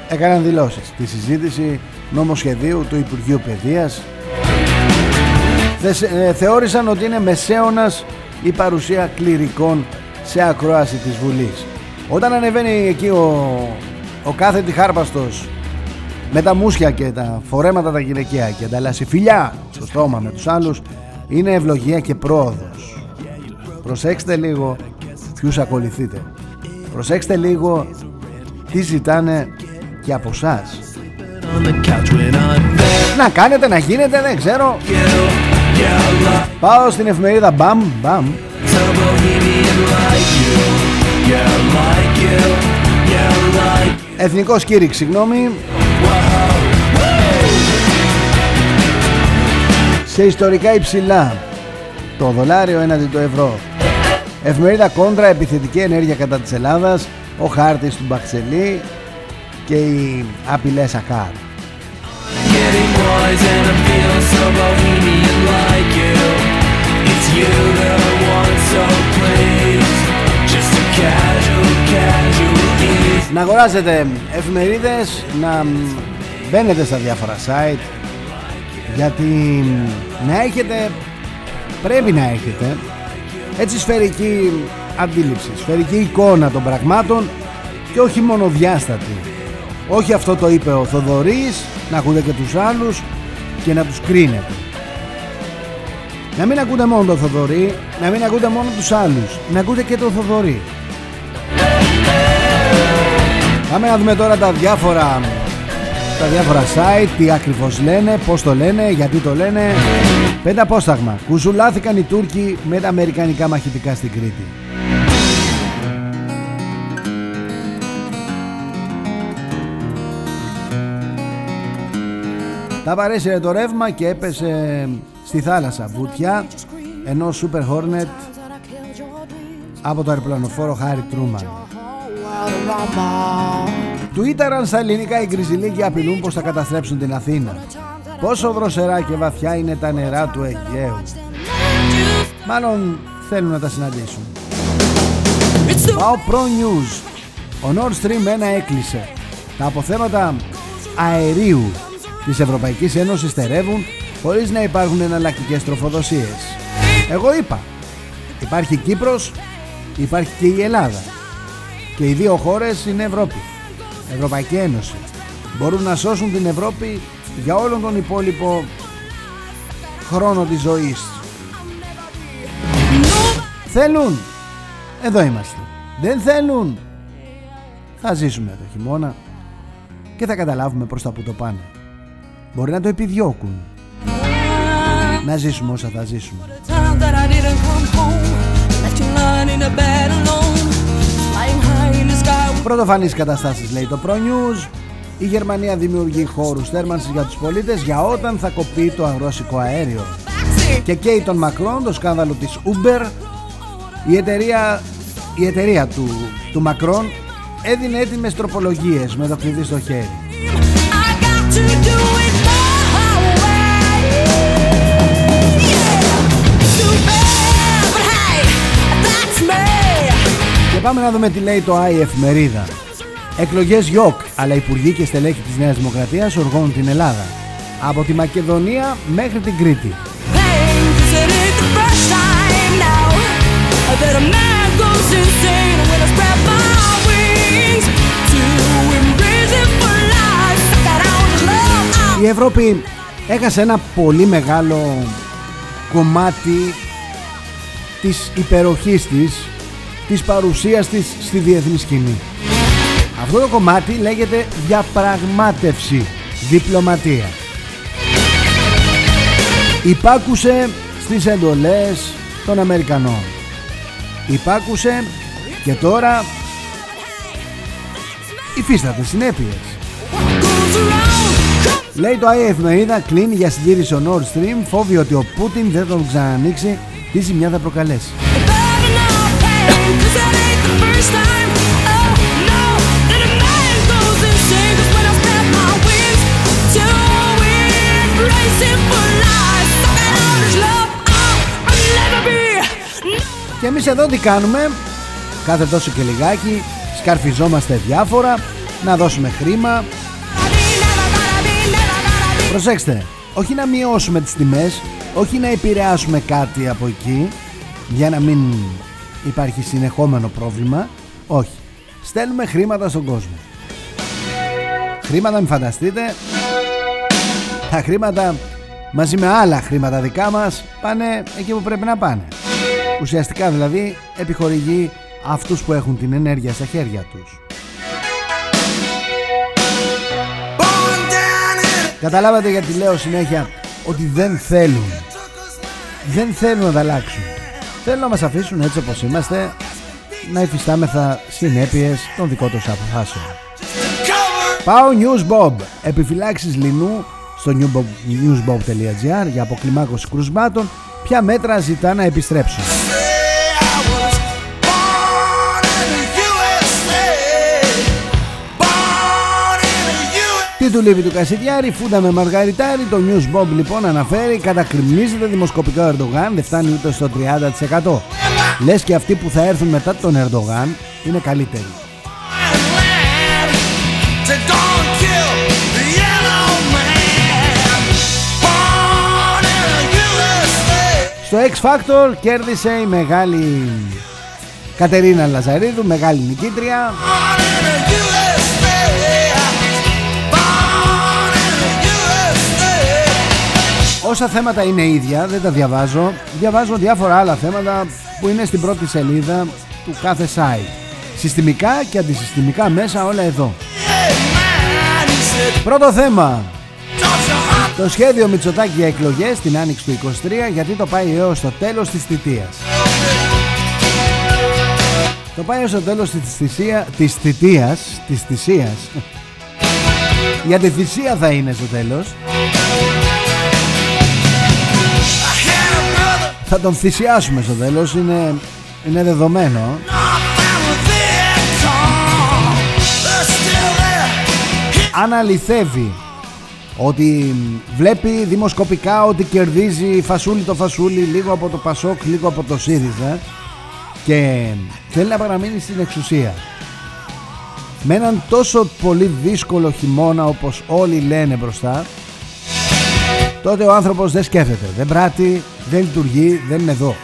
έκαναν δηλώσεις στη συζήτηση νομοσχεδίου του Υπουργείου Παιδείας ε, θεώρησαν ότι είναι μεσαίωνας η παρουσία κληρικών σε ακρόαση της Βουλής. Όταν ανεβαίνει εκεί ο, ο κάθετη χάρπαστος με τα μουσια και τα φορέματα τα γυναικεία και ανταλλάσσει φιλιά στο στόμα με τους άλλους είναι ευλογία και πρόοδος. Προσέξτε λίγο ποιους ακολουθείτε. Προσέξτε λίγο τι ζητάνε και από εσά. Να κάνετε, να γίνετε, δεν ξέρω. Πάω στην εφημερίδα Μπαμ, Μπαμ. Εθνικό κήρυξη, συγγνώμη. Σε ιστορικά υψηλά το δολάριο έναντι το ευρώ. Εφημερίδα Κόντρα, επιθετική ενέργεια κατά της Ελλάδας, ο χάρτης του Μπαξελή και οι απειλές ΑΚΑΡ. Να αγοράζετε εφημερίδες, να μπαίνετε στα διάφορα site γιατί να έχετε, πρέπει να έχετε έτσι σφαιρική αντίληψη, σφαιρική εικόνα των πραγμάτων και όχι μόνο διάστατη. Όχι αυτό το είπε ο Θοδωρής, να ακούτε και τους άλλους και να τους κρίνετε. Να μην ακούτε μόνο τον Θοδωρή, να μην ακούτε μόνο τους άλλους, να ακούτε και τον Θοδωρή. Πάμε να δούμε τώρα τα διάφορα τα διάφορα site, τι ακριβώς λένε, πώς το λένε, γιατί το λένε. Πέντε απόσταγμα. Κουζουλάθηκαν οι Τούρκοι με τα αμερικανικά μαχητικά στην Κρήτη. Τα παρέσυρε το ρεύμα και έπεσε στη θάλασσα βουτιά ενώ Super Hornet από το αεροπλανοφόρο Χάρη Τρούμαν. Τουίταραν στα ελληνικά οι γκριζιλοί και απειλούν πως θα καταστρέψουν την Αθήνα. Πόσο δροσερά και βαθιά είναι τα νερά του Αιγαίου. Μάλλον θέλουν να τα συναντήσουν. Πάω Pro News. Ο Nord Stream 1 έκλεισε. Τα αποθέματα αερίου της Ευρωπαϊκής Ένωσης στερεύουν χωρίς να υπάρχουν εναλλακτικές τροφοδοσίες. Εγώ είπα, υπάρχει Κύπρος, υπάρχει και η Ελλάδα. Και οι δύο χώρες είναι Ευρώπη. Ευρωπαϊκή Ένωση. Μπορούν να σώσουν την Ευρώπη για όλον τον υπόλοιπο χρόνο της ζωής. Θέλουν. Εδώ είμαστε. Δεν θέλουν. Θα ζήσουμε το χειμώνα και θα καταλάβουμε προς τα που το πάνε. Μπορεί να το επιδιώκουν. Να ζήσουμε όσα θα ζήσουμε. Πρωτοφανείς καταστάσεις λέει το Pro News. Η Γερμανία δημιουργεί χώρους θέρμανσης για τους πολίτες για όταν θα κοπεί το αγρόσικο αέριο. Και καίει τον Μακρόν το σκάνδαλο της Uber. Η εταιρεία, η εταιρεία του, του Μακρόν έδινε έτοιμες τροπολογίες με το κλειδί στο χέρι πάμε να δούμε τι λέει το ΆΗ εφημερίδα. Εκλογές ΙΟΚ, αλλά υπουργοί και στελέχη της Νέας Δημοκρατίας οργώνουν την Ελλάδα. Από τη Μακεδονία μέχρι την Κρήτη. Η Ευρώπη έχασε ένα πολύ μεγάλο κομμάτι της υπεροχής της της παρουσίας της στη διεθνή σκηνή. Αυτό το κομμάτι λέγεται διαπραγμάτευση, διπλωματία. Υπάκουσε στις εντολές των Αμερικανών. Υπάκουσε και τώρα υφίσταται συνέπειες. Λέει το ΑΕ εφημερίδα κλείνει για συντήρηση ο Nord Stream φόβει ότι ο Πούτιν δεν τον ξανανοίξει τι ζημιά θα προκαλέσει. Και εμείς εδώ τι κάνουμε; Κάθε τόσο και λιγάκι Σκαρφιζόμαστε διάφορα Να δώσουμε χρήμα. Προσέξτε Όχι να μειώσουμε τις τιμές Όχι να επηρεάσουμε κάτι από εκεί Για να μην υπάρχει συνεχόμενο πρόβλημα Όχι Στέλνουμε χρήματα στον κόσμο Χρήματα μην φανταστείτε Τα χρήματα μαζί με άλλα χρήματα δικά μας πάνε εκεί που πρέπει να πάνε. Ουσιαστικά δηλαδή επιχορηγεί αυτούς που έχουν την ενέργεια στα χέρια τους. Καταλάβατε γιατί λέω συνέχεια ότι δεν θέλουν. Δεν θέλουν να τα αλλάξουν. Θέλουν να μας αφήσουν έτσι όπως είμαστε να υφιστάμεθα συνέπειες των δικών τους αποφάσεων. Πάω News Bob. Επιφυλάξεις Λινού στο newsbob.gr για αποκλιμάκωση κρουσμάτων ποια μέτρα ζητά να επιστρέψουν. Τι του λείπει του Κασιδιάρη, φούντα με μαργαριτάρι, το Newsbob λοιπόν αναφέρει κατακριμνίζεται δημοσκοπικό Ερντογάν, δεν φτάνει ούτε στο 30%. Λες και αυτοί που θα έρθουν μετά τον Ερντογάν είναι καλύτεροι. Στο X Factor κέρδισε η μεγάλη Κατερίνα Λαζαρίδου, μεγάλη νικήτρια. Όσα θέματα είναι ίδια, δεν τα διαβάζω. Διαβάζω διάφορα άλλα θέματα που είναι στην πρώτη σελίδα του κάθε site. Συστημικά και αντισυστημικά μέσα όλα εδώ. Πρώτο θέμα. Το σχέδιο Μητσοτάκη για εκλογές την άνοιξη του 23 γιατί το πάει έως το τέλος της θητείας. Το πάει έως το τέλος της, θυσία, της θητείας, της θυσίας. Για τη θυσία θα είναι στο τέλος. Θα τον θυσιάσουμε στο τέλος, είναι, είναι δεδομένο. Αν αληθεύει ότι βλέπει δημοσκοπικά ότι κερδίζει φασούλι το φασούλι λίγο από το Πασόκ, λίγο από το ΣΥΡΙΖΑ και θέλει να παραμείνει στην εξουσία με έναν τόσο πολύ δύσκολο χειμώνα όπως όλοι λένε μπροστά τότε ο άνθρωπος δεν σκέφτεται, δεν πράττει, δεν λειτουργεί, δεν είναι εδώ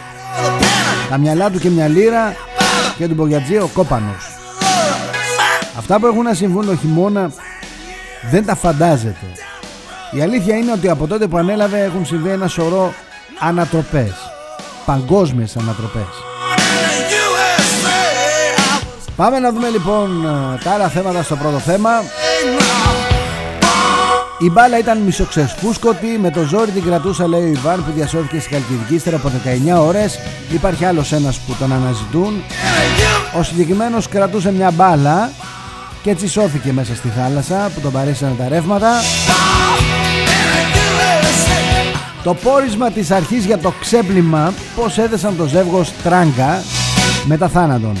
τα μυαλά του και μια λίρα και του Μπογιατζή ο κόπανος αυτά που έχουν να συμβούν το χειμώνα δεν τα φαντάζεται η αλήθεια είναι ότι από τότε που ανέλαβε έχουν συμβεί ένα σωρό ανατροπές. Παγκόσμιες ανατροπές. Πάμε να δούμε λοιπόν τα άλλα θέματα στο πρώτο θέμα. Η μπάλα ήταν μισοξεσπούσκοτη, με το ζόρι την κρατούσα λέει ο Ιβάν που διασώθηκε στη Χαλκιδική ύστερα από 19 ώρες. Υπάρχει άλλος ένας που τον αναζητούν. Ο συγκεκριμένος κρατούσε μια μπάλα και έτσι σώθηκε μέσα στη θάλασσα που τον παρέσανε τα ρεύματα. Το πόρισμα της αρχής για το ξέπλυμα Πως έδεσαν το ζεύγος Τράγκα Μετά θάνατον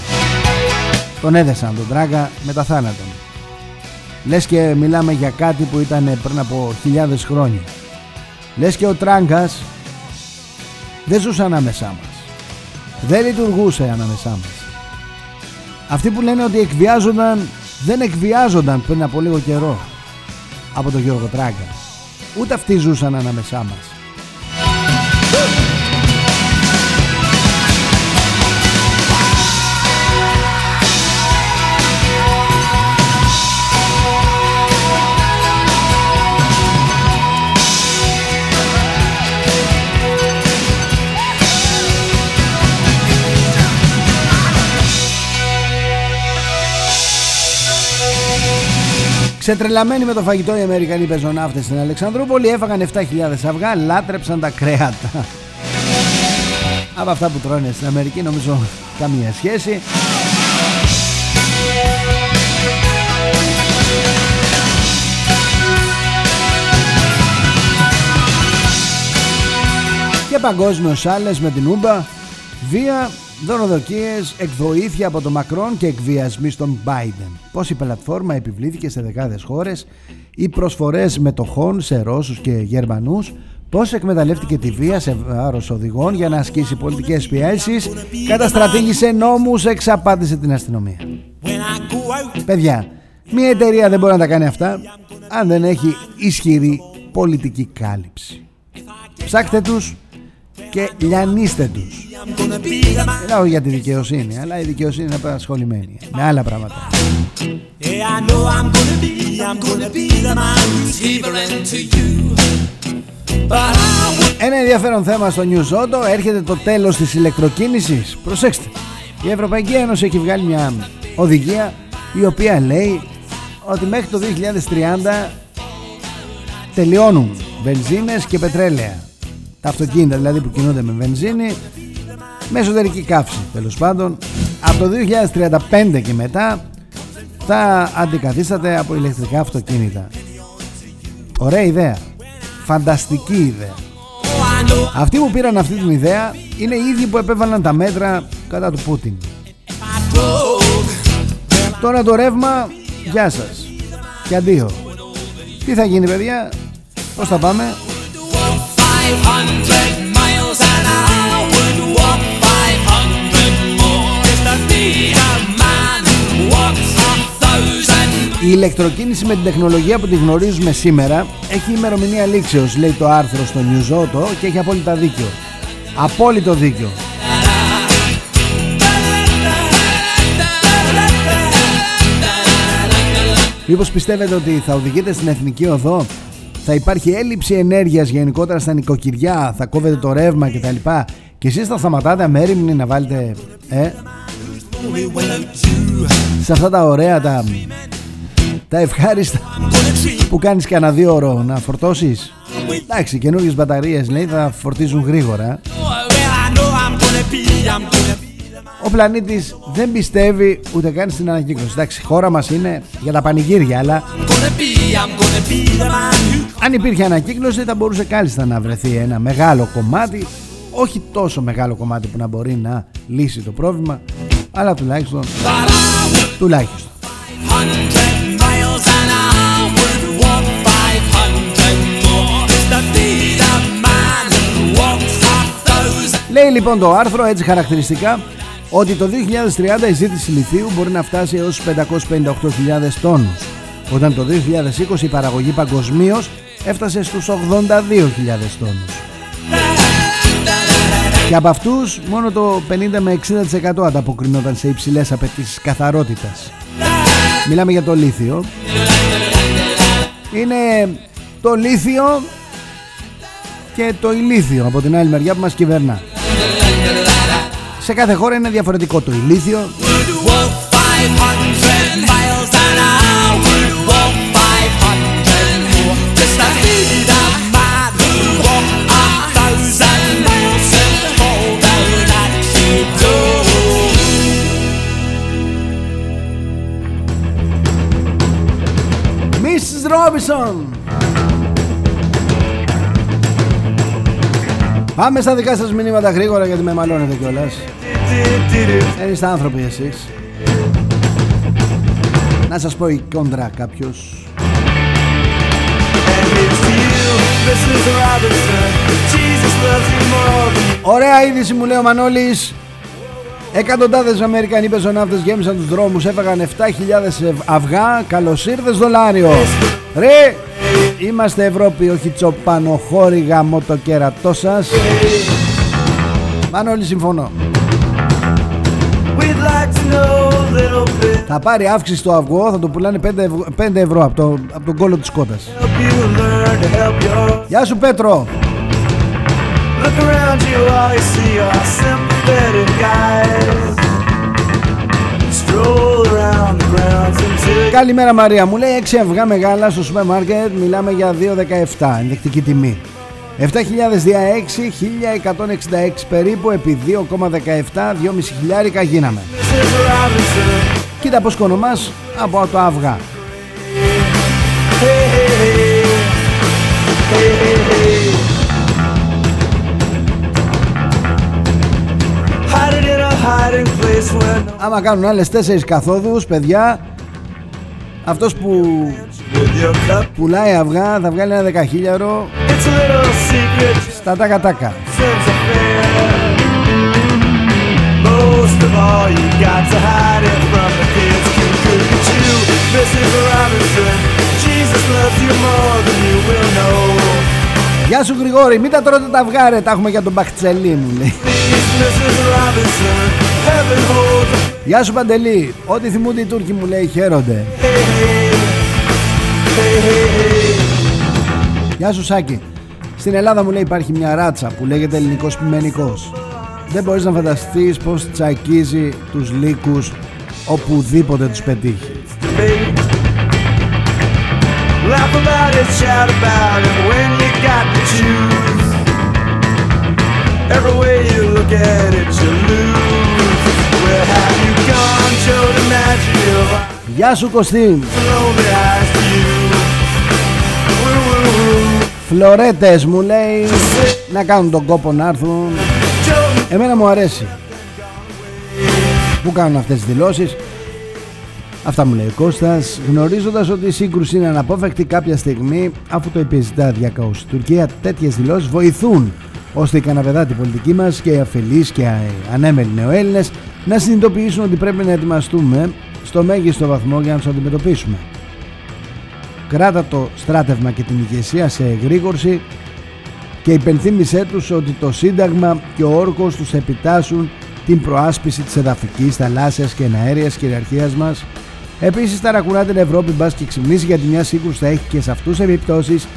Τον έδεσαν τον Τράγκα μετά θάνατον Λες και μιλάμε για κάτι που ήταν πριν από χιλιάδες χρόνια. Λες και ο Τράγκας Δεν ζούσε ανάμεσά μας. Δεν λειτουργούσε ανάμεσά μας. Αυτοί που λένε ότι εκβιάζονταν Δεν εκβιάζονταν πριν από λίγο καιρό Από τον Γιώργο Τράγκα. Ούτε αυτοί ζούσαν ανάμεσά μας Ξετρελαμένοι με το φαγητό οι Αμερικανοί πεζοναύτες στην Αλεξανδρούπολη έφαγαν 7.000 αυγά, λάτρεψαν τα κρέατα. Από αυτά που τρώνε στην Αμερική νομίζω καμία σχέση. Και παγκόσμιος άλλες με την Ούμπα βία Δωροδοκίες, εκδοήθεια από τον Μακρόν και εκβιασμοί στον Biden. Πώς η πλατφόρμα επιβλήθηκε σε δεκάδες χώρες, οι προσφορές μετοχών σε Ρώσους και Γερμανούς Πώς εκμεταλλεύτηκε τη βία σε βάρος οδηγών για να ασκήσει πολιτικές πιέσεις, καταστρατήγησε νόμους, εξαπάτησε την αστυνομία. Παιδιά, μια εταιρεία δεν μπορεί να τα κάνει αυτά αν δεν έχει ισχυρή πολιτική κάλυψη. Ψάχτε τους και λιανίστε τους. Μιλάω για τη δικαιοσύνη, αλλά η δικαιοσύνη είναι απασχολημένη με άλλα πράγματα. Ένα ενδιαφέρον θέμα στο News Auto έρχεται το τέλος της ηλεκτροκίνησης. Προσέξτε, η Ευρωπαϊκή Ένωση έχει βγάλει μια οδηγία η οποία λέει ότι μέχρι το 2030 τελειώνουν βενζίνες και πετρέλαια. Τα αυτοκίνητα δηλαδή που κινούνται με βενζίνη με εσωτερική καύση τέλος πάντων από το 2035 και μετά θα αντικαθίσταται από ηλεκτρικά αυτοκίνητα. Ωραία ιδέα. Φανταστική ιδέα. Αυτοί που πήραν αυτή την ιδέα είναι οι ίδιοι που επέβαλαν τα μέτρα κατά του Πούτιν. Τώρα το ρεύμα, γεια σας. Και αντίο. Τι θα γίνει παιδιά, πώς θα πάμε; Η ηλεκτροκίνηση με την τεχνολογία που τη γνωρίζουμε σήμερα έχει ημερομηνία λήξεως, λέει το άρθρο στο Νιουζότο και έχει απόλυτα δίκιο. Απόλυτο δίκιο. Μήπως πιστεύετε ότι θα οδηγείτε στην εθνική οδό; Θα υπάρχει έλλειψη ενέργειας γενικότερα στα νοικοκυριά, θα κόβετε το ρεύμα κτλ. Και εσείς θα σταματάτε αμέριμνοι να βάλετε ε, σε αυτά τα ωραία τα, τα ευχάριστα που κάνεις κανένα δύο ώρο να φορτώσεις. Εντάξει, καινούργιες μπαταρίες λέει θα φορτίζουν γρήγορα. Ο πλανήτης δεν πιστεύει ούτε καν στην ανακύκλωση. Εντάξει, η χώρα μας είναι για τα πανηγύρια, αλλά αν υπήρχε ανακύκλωση θα μπορούσε κάλλιστα να βρεθεί ένα μεγάλο κομμάτι, όχι τόσο μεγάλο κομμάτι που να μπορεί να λύσει το πρόβλημα, αλλά τουλάχιστον, τουλάχιστον. Λέει λοιπόν το άρθρο έτσι χαρακτηριστικά ότι το 2030 η ζήτηση λιθίου μπορεί να φτάσει έως 558.000 τόνους όταν το 2020 η παραγωγή παγκοσμίως έφτασε στους 82.000 τόνους. Και από αυτούς μόνο το 50 με 60% ανταποκρινόταν σε υψηλές απαιτήσεις καθαρότητας. Μιλάμε για το λίθιο. Είναι το λίθιο και το ηλίθιο από την άλλη μεριά που μας κυβερνά. Σε κάθε χώρα είναι διαφορετικό το ηλίθιο. Ρόμπισον Πάμε στα δικά σας μηνύματα γρήγορα γιατί με μαλώνετε κιόλας. Δεν είστε άνθρωποι εσείς. Να σας πω η κόντρα κάποιος. Ωραία είδηση μου λέει ο Μανώλης Εκατοντάδες Αμερικανοί πεζοναύτες γέμισαν τους δρόμους Έφαγαν 7.000 αυγά Καλώς ήρθες δολάριο. Ρε Είμαστε Ευρώπη όχι τσοπανοχώρη γαμώ το κέρατό σας. Μανώλη συμφωνώ. Θα πάρει αύξηση στο αυγό, θα το πουλάνε 5 ευρώ, 5 ευρώ από, το, από τον κόλλο της κότας. Γεια σου Πέτρο! Καλημέρα Μαρία μου. Λέει 6 αυγά μεγάλα στο σούπερ μάρκετ. Μιλάμε για 2,17 ενδεικτική τιμή. 7.000 δια 6, 1.166 περίπου επί 2,17, 2,5 χιλιάρικα γίναμε. Κοίτα πως κονομάς από το αυγά. Άμα κάνουν άλλες τέσσερις καθόδους, παιδιά, αυτός που πουλάει αυγά θα βγάλει ένα δεκαχίλιαρο στα τάκα τάκα. Γεια σου Γρηγόρη, μην τα τρώτε τα αυγάρε, τα έχουμε για τον Μπαχτσελή μου λέει. Please, Mrs. Robinson, heaven holds. Γεια σου Παντελή, ό,τι θυμούνται οι Τούρκοι μου λέει χαίρονται. Hey, hey, hey, hey, hey. Γεια σου Σάκη. Στην Ελλάδα μου λέει υπάρχει μια ράτσα που λέγεται ελληνικός πιμενικός. Δεν μπορείς να φανταστείς πως τσακίζει τους λύκους οπουδήποτε τους πετύχει. debate. Laugh about it, shout about it when you got to choose. Every way you look at it, you lose. Where have you gone? Showed imagine your Γεια σου Κωστή. lonely eyes to you. Woo, woo, woo. Φλωρέτες μου λέει να κάνουν τον κόπο να έρθουν. Joe, Εμένα μου αρέσει που κάνουν αυτές τις δηλώσεις Αυτά μου λέει ο Κώστας γνωρίζοντας ότι η σύγκρουση είναι αναπόφευκτη κάποια στιγμή αφού το επιζητά διακαώς. Τουρκία τέτοιες δηλώσεις βοηθούν ώστε οι καναπεδάτοι πολιτικοί μας και οι αφελείς και οι ανέμελοι νεοέλληνες να συνειδητοποιήσουν ότι πρέπει να ετοιμαστούμε στο μέγιστο βαθμό για να τους αντιμετωπίσουμε. Κράτα το στράτευμα και την ηγεσία σε εγρήγορση και υπενθύμησέ τους ότι το Σύνταγμα και ο όρκος τους επιτάσσουν την προάσπιση της εδαφικής, θαλάσσιας και εναέριας κυριαρχίας μας. Επίσης ταρακουρά την Ευρώπη μπας και ξυπνήσει γιατί μια σύγκρουση θα έχει και σε αυτούς επιπτώσεις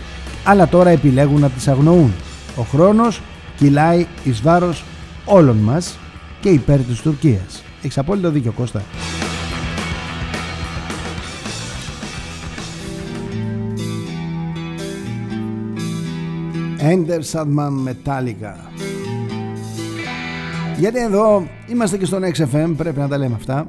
αλλά τώρα επιλέγουν να τις αγνοούν. Ο χρόνος κυλάει εις βάρος όλων μας και υπέρ της Τουρκίας. Έχεις απόλυτο δίκιο Κώστα. Enter Sandman Metallica Γιατί εδώ είμαστε και στον XFM Πρέπει να τα λέμε αυτά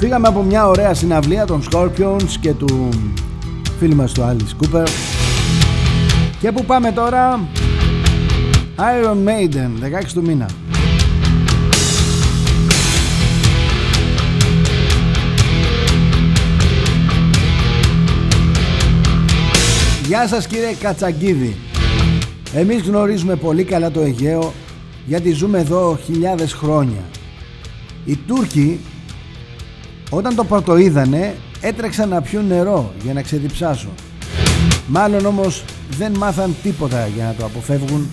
Φύγαμε από μια ωραία συναυλία των Scorpions και του φίλου μας του Alice Cooper. Και που πάμε τώρα Iron Maiden 16 του μήνα. Γεια σας κύριε Κατσαγκίδη. Εμείς γνωρίζουμε πολύ καλά το Αιγαίο γιατί ζούμε εδώ χιλιάδες χρόνια. Οι Τούρκοι όταν το πρωτοείδανε έτρεξαν να πιούν νερό για να ξεδιψάσουν Μάλλον όμως δεν μάθαν τίποτα για να το αποφεύγουν.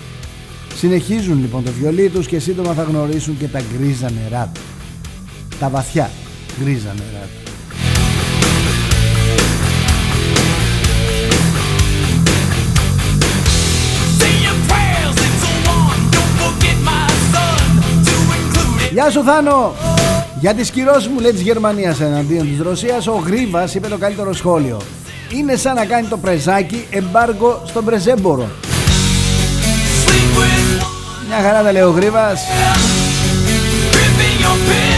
Συνεχίζουν λοιπόν το βιολί τους και σύντομα θα γνωρίσουν και τα γκρίζα νερά τους. Τα βαθιά γκρίζα νερά τους. Γεια σου Θάνο! Για τις κυρώσεις μου λέει της Γερμανίας εναντίον της Ρωσίας ο Γρίβας είπε το καλύτερο σχόλιο. Είναι σαν να κάνει το πρεζάκι εμπάργο στον πρεζέμπορο. Μια χαρά τα λέει ο Γρίβας. Never,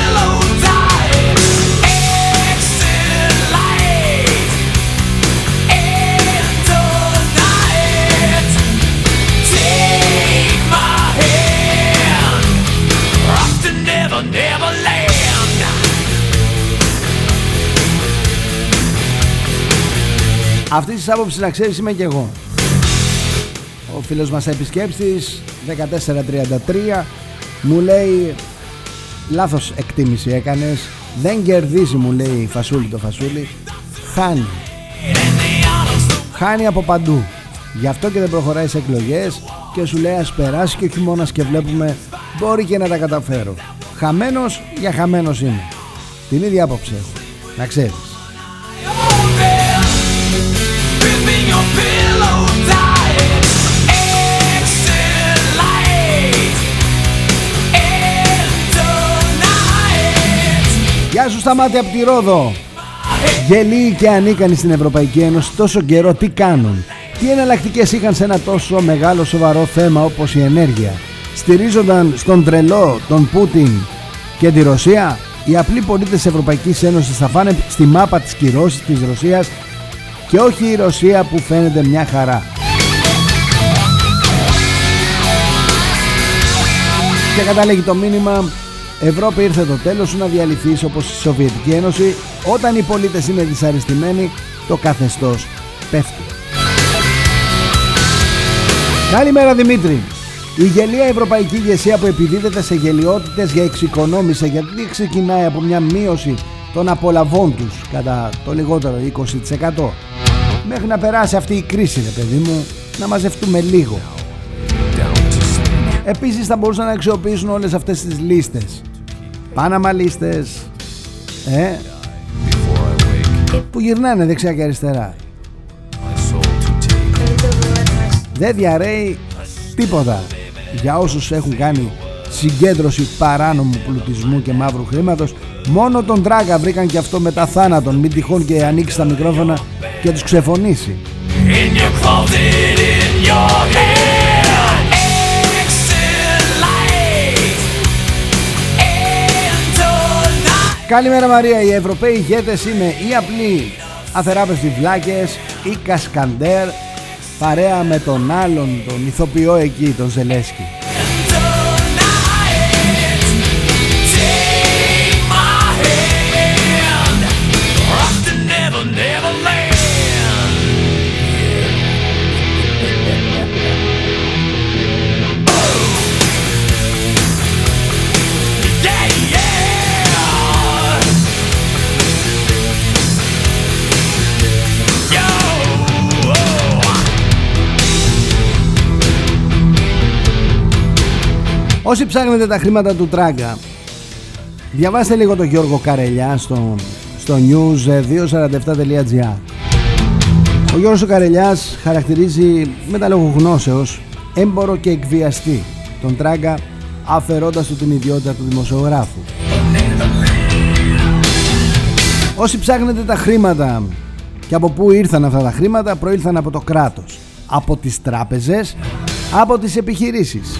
Αυτή της άποψης να ξέρεις είμαι και εγώ. Ο φίλος μας επισκέψτης 1433 μου λέει λάθος εκτίμηση έκανες δεν κερδίζει μου λέει φασούλη το φασούλι χάνει. Χάνει από παντού. Γι' αυτό και δεν προχωράει σε εκλογές και σου λέει ας περάσει και ο χειμώνας και βλέπουμε μπορεί και να τα καταφέρω. Χαμένος για χαμένος είναι την ίδια άποψη έχω. Να ξέρεις Γεια σου Σταμάτη από τη Ρόδο. Γελοί και ανίκανοι στην Ευρωπαϊκή Ένωση τόσο καιρό τι κάνουν; Τι εναλλακτικές είχαν σε ένα τόσο μεγάλο σοβαρό θέμα όπως η ενέργεια; Στηρίζονταν στον τρελό, τον Πούτιν και τη Ρωσία; Οι απλοί πολίτες της Ευρωπαϊκής Ένωσης θα φάνε στη μάπα της κυρώσης της Ρωσίας Και όχι η Ρωσία που φαίνεται μια χαρά. Και καταλήγει το μήνυμα Ευρώπη ήρθε το τέλος σου να διαλυθείς όπως η Σοβιετική Ένωση όταν οι πολίτες είναι δυσαρεστημένοι το καθεστώς πέφτει. Καλημέρα Δημήτρη. Η γελία ευρωπαϊκή ηγεσία που επιδίδεται σε γελιότητες για εξοικονόμηση γιατί ξεκινάει από μια μείωση των απολαβών τους κατά το λιγότερο 20% μέχρι να περάσει αυτή η κρίση ρε παιδί μου να μαζευτούμε λίγο Επίσης θα μπορούσαν να αξιοποιήσουν όλες αυτές τις λίστες Πάναμα λίστες ε, που γυρνάνε δεξιά και αριστερά. Δεν διαρρέει τίποτα. Για όσους έχουν κάνει συγκέντρωση παράνομου πλουτισμού και μαύρου χρήματος μόνο τον Τράγκα βρήκαν και αυτό μετά θάνατον. Μην τυχόν και ανοίξει τα μικρόφωνα και τους ξεφωνήσει Καλημέρα Μαρία, οι Ευρωπαίοι ηγέτες είναι ή απλοί αθεράπευτοι βλάκες ή κασκαντέρ παρέα με τον άλλον, τον ηθοποιό εκεί, τον Ζελέσκι. Όσοι ψάχνετε τα χρήματα του Τράγκα Διαβάστε λίγο τον Γιώργο Καρελιά στο, στο news247.gr Ο Γιώργος Καρελιάς χαρακτηρίζει με τα γνώσεως έμπορο και εκβιαστή τον Τράγκα αφαιρώντας του την ιδιότητα του δημοσιογράφου. Όσοι ψάχνετε τα χρήματα και από πού ήρθαν αυτά τα χρήματα προήλθαν από το κράτος από τις τράπεζες από τις επιχειρήσεις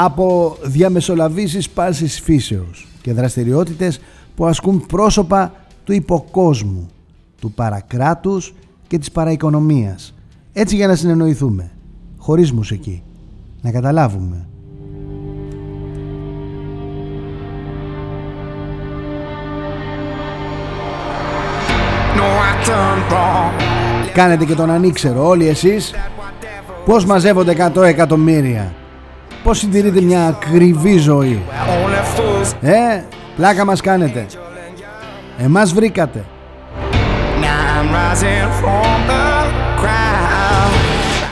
από διαμεσολαβήσεις πάσης φύσεως και δραστηριότητες που ασκούν πρόσωπα του υποκόσμου, του παρακράτους και της παραοικονομίας. Έτσι για να συνεννοηθούμε, χωρίς μουσική, να καταλάβουμε. Κάνετε και τον ανήξερο όλοι εσείς Πώς μαζεύονται 100 εκατομμύρια; Πώς συντηρείτε μια ακριβή ζωή; Ε, πλάκα μας κάνετε. Εμάς βρήκατε.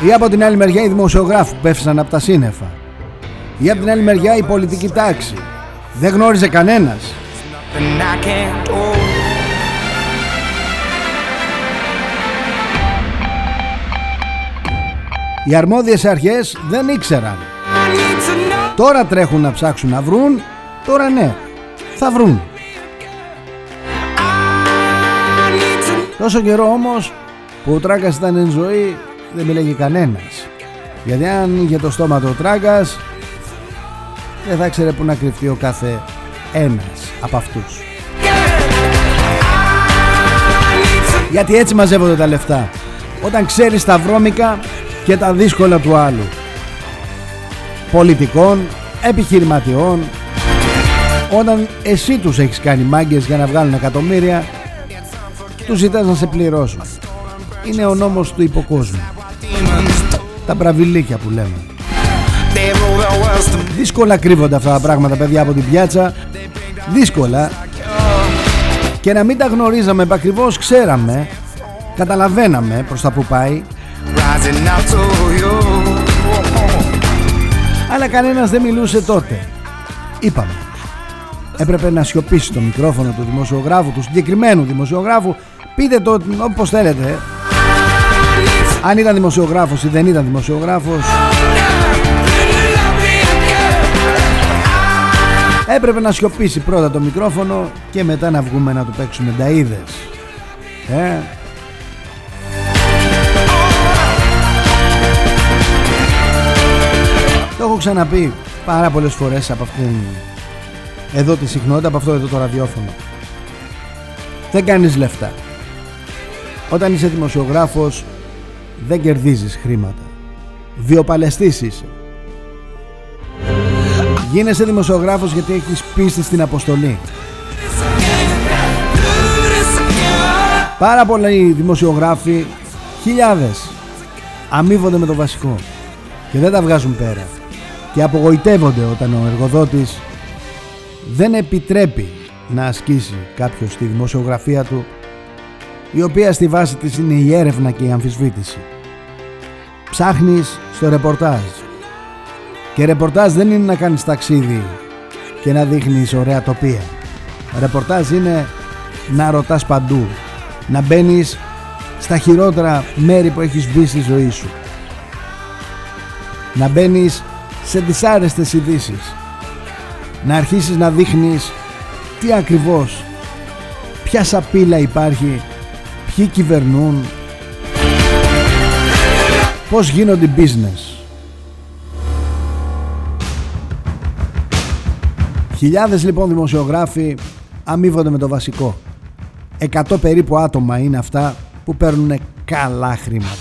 Ή από την άλλη μεριά οι δημοσιογράφοι που πέφτησαν από τα σύννεφα. Ή από την άλλη μεριά η πολιτική τάξη. Δεν γνώριζε κανένας. Οι αρμόδιες αρχές δεν ήξεραν Τώρα τρέχουν να ψάξουν να βρουν. Τώρα ναι Θα βρουν. Τόσο καιρό όμως Που ο Τράγκας ήταν εν ζωή Δεν μιλάγε κανένας. Γιατί αν είχε το στόμα του ο Τράγκας Δεν θα ξέρε που να κρυφτεί ο κάθε ένας από αυτούς. Γιατί έτσι μαζεύονται τα λεφτά. Όταν ξέρεις τα βρώμικα και τα δύσκολα του άλλου πολιτικών, επιχειρηματιών. Όταν εσύ τους έχεις κάνει μάγκες για να βγάλουν εκατομμύρια τους ζητάς να σε πληρώσουν. Είναι ο νόμος του υποκόσμου. Τα μπραβιλίκια που λέμε. Δύσκολα κρύβονται αυτά τα πράγματα παιδιά από την πιάτσα. Δύσκολα. Και να μην τα γνωρίζαμε ακριβώς ξέραμε καταλαβαίναμε προς τα που πάει αλλά κανένας δεν μιλούσε τότε. Είπαμε. Έπρεπε να σιωπήσει το μικρόφωνο του δημοσιογράφου, του συγκεκριμένου δημοσιογράφου. Πείτε το όπως θέλετε. Αν ήταν δημοσιογράφος ή δεν ήταν δημοσιογράφος. Έπρεπε να σιωπήσει πρώτα το μικρόφωνο και μετά να βγούμε να του παίξουμε ταΐδες. Ε, έχω ξαναπεί πάρα πολλές φορές από αυτήν εδώ τη συχνότητα, από αυτό εδώ το ραδιόφωνο. Δεν κάνεις λεφτά. Όταν είσαι δημοσιογράφος δεν κερδίζεις χρήματα. Βιοπαλαιστής είσαι. Γίνεσαι δημοσιογράφος γιατί έχεις πίστη στην αποστολή. Πάρα πολλοί δημοσιογράφοι, χιλιάδες, αμείβονται με το βασικό και δεν τα βγάζουν πέρα και απογοητεύονται όταν ο εργοδότης δεν επιτρέπει να ασκήσει κάποιος τη δημοσιογραφία του η οποία στη βάση της είναι η έρευνα και η αμφισβήτηση. Ψάχνεις στο ρεπορτάζ και ρεπορτάζ δεν είναι να κάνεις ταξίδι και να δείχνεις ωραία τοπία. Ρεπορτάζ είναι να ρωτάς παντού, να μπαίνεις στα χειρότερα μέρη που έχεις μπει στη ζωή σου. Να μπαίνεις σε δυσάρεστες ειδήσει. Να αρχίσεις να δείχνεις τι ακριβώς, ποια σαπίλα υπάρχει, ποιοι κυβερνούν, πώς γίνονται business. Χιλιάδες λοιπόν δημοσιογράφοι αμείβονται με το βασικό. Εκατό περίπου άτομα είναι αυτά που παίρνουν καλά χρήματα.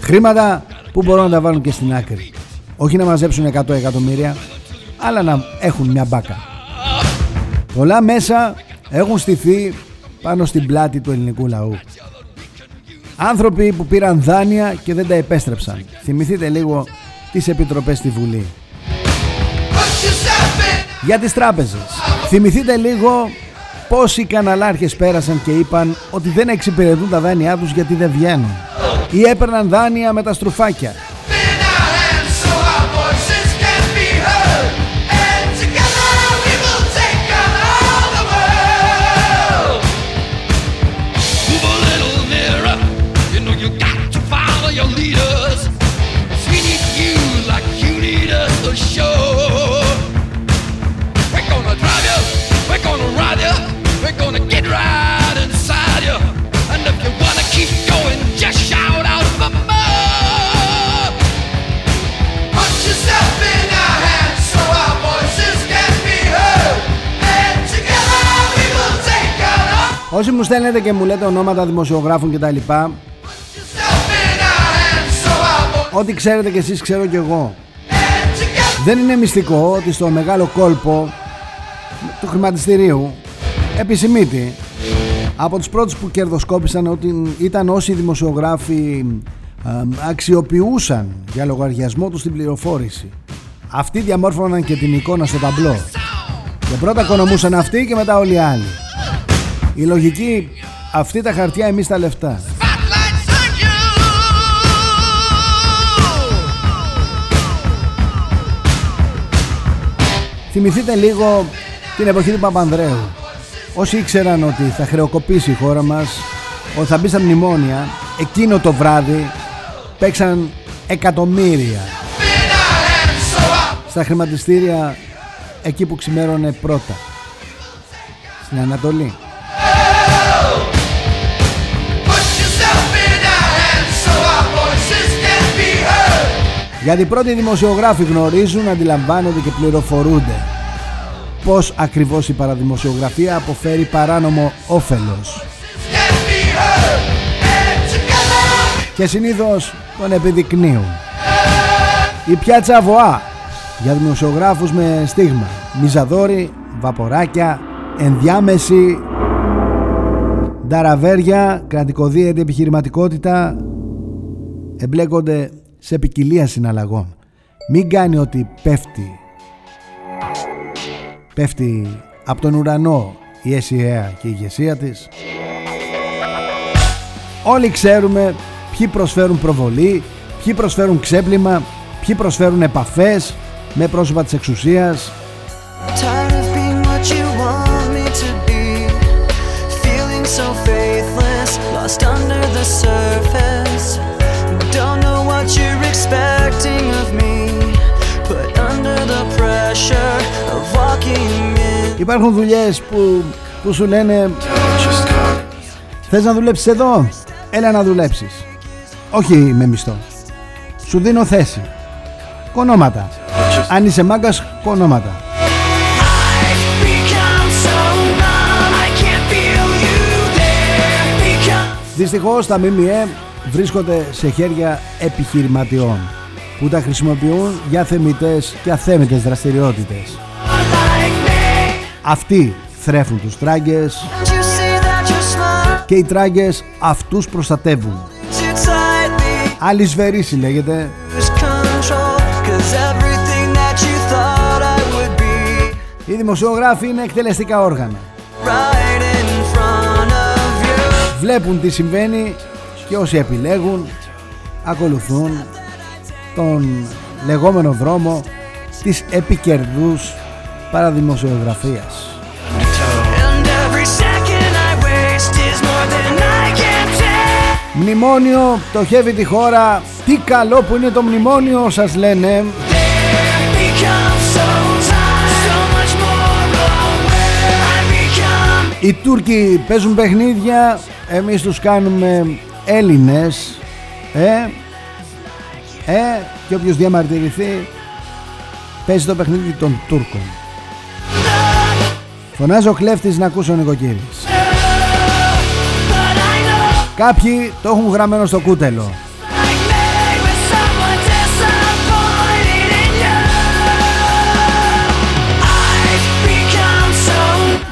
Χρήματα που μπορούν να τα βάλουν και στην άκρη. Όχι να μαζέψουν 100 εκατομμύρια, αλλά να έχουν μια μπάκα. Πολλά μέσα έχουν στηθεί πάνω στην πλάτη του ελληνικού λαού. Άνθρωποι που πήραν δάνεια και δεν τα επέστρεψαν. Θυμηθείτε λίγο τις επιτροπές στη Βουλή. Για τις τράπεζες. Θυμηθείτε λίγο πόσοι καναλάρχες πέρασαν και είπαν ότι δεν εξυπηρετούν τα δάνειά τους γιατί δεν βγαίνουν. Ή έπαιρναν δάνεια με τα στρουφάκια. Όσοι μου στέλνετε και μου λέτε ονόματα δημοσιογράφων κτλ. Ό,τι ξέρετε κι εσείς ξέρω κι εγώ. Δεν είναι μυστικό ότι στο μεγάλο κόλπο του χρηματιστηρίου επισημείται από τους πρώτους που κερδοσκόπησαν ότι ήταν όσοι δημοσιογράφοι αξιοποιούσαν για λογαριασμό τους την πληροφόρηση. Αυτοί διαμόρφωναν και την εικόνα στο ταμπλό. Και πρώτα οικονομούσαν αυτοί και μετά όλοι οι άλλοι. Η λογική αυτή τα χαρτιά εμείς τα λεφτά. Θυμηθείτε λίγο την εποχή του Παπανδρέου. Όσοι ήξεραν ότι θα χρεοκοπήσει η χώρα μας, ότι θα μπει στα μνημόνια, εκείνο το βράδυ παίξαν εκατομμύρια στα χρηματιστήρια εκεί που ξημέρωνε πρώτα στην Ανατολή. Γιατί πρώτοι δημοσιογράφοι γνωρίζουν, αντιλαμβάνονται και πληροφορούνται πώς ακριβώς η παραδημοσιογραφία αποφέρει παράνομο όφελος. Και συνήθως τον επιδεικνύουν. Η πιάτσα Βοά για δημοσιογράφους με στίγμα. Μιζαδόρι, βαποράκια, ενδιάμεση, νταραβέρια, κρατικοδίαιτη επιχειρηματικότητα εμπλέκονται σε ποικιλία συναλλαγών. Μην κάνει ότι πέφτει πέφτει από τον ουρανό η ΕΣΥΑ και η ηγεσία της. Όλοι ξέρουμε ποιοι προσφέρουν προβολή, ποιοι προσφέρουν ξέπλυμα, ποιοι προσφέρουν επαφές με πρόσωπα της εξουσίας. lost under the surface. Υπάρχουν δουλειές που, που σου λένε Θες να δουλέψεις εδώ, έλα να δουλέψεις. Όχι με μισθό. Σου δίνω θέση. Κονόματα. Αν είσαι μάγκας, κονόματα. Δυστυχώς τα ΜΜΕ βρίσκονται σε χέρια επιχειρηματιών που τα χρησιμοποιούν για θεμητές και αθέμητες δραστηριότητες. Αυτοί θρέφουν τους τράγκες και οι τράγκες αυτούς προστατεύουν. Άλλη σβερίση λέγεται. Οι δημοσιογράφοι είναι εκτελεστικά όργανα. Βλέπουν τι συμβαίνει και όσοι επιλέγουν ακολουθούν τον λεγόμενο δρόμο της επικερδούς παραδημοσιογραφίας. Μνημόνιο πτωχεύει τη χώρα. Τι καλό που είναι το μνημόνιο σας λένε. Οι Τούρκοι παίζουν παιχνίδια. Εμείς τους κάνουμε Έλληνες. Ε Ε Και όποιος διαμαρτυρηθεί Παίζει το παιχνίδι των Τούρκων Φωνάζει ο κλέφτης να ακούσει ο νοικοκύρης Κάποιοι το έχουν γραμμένο στο κούτελο.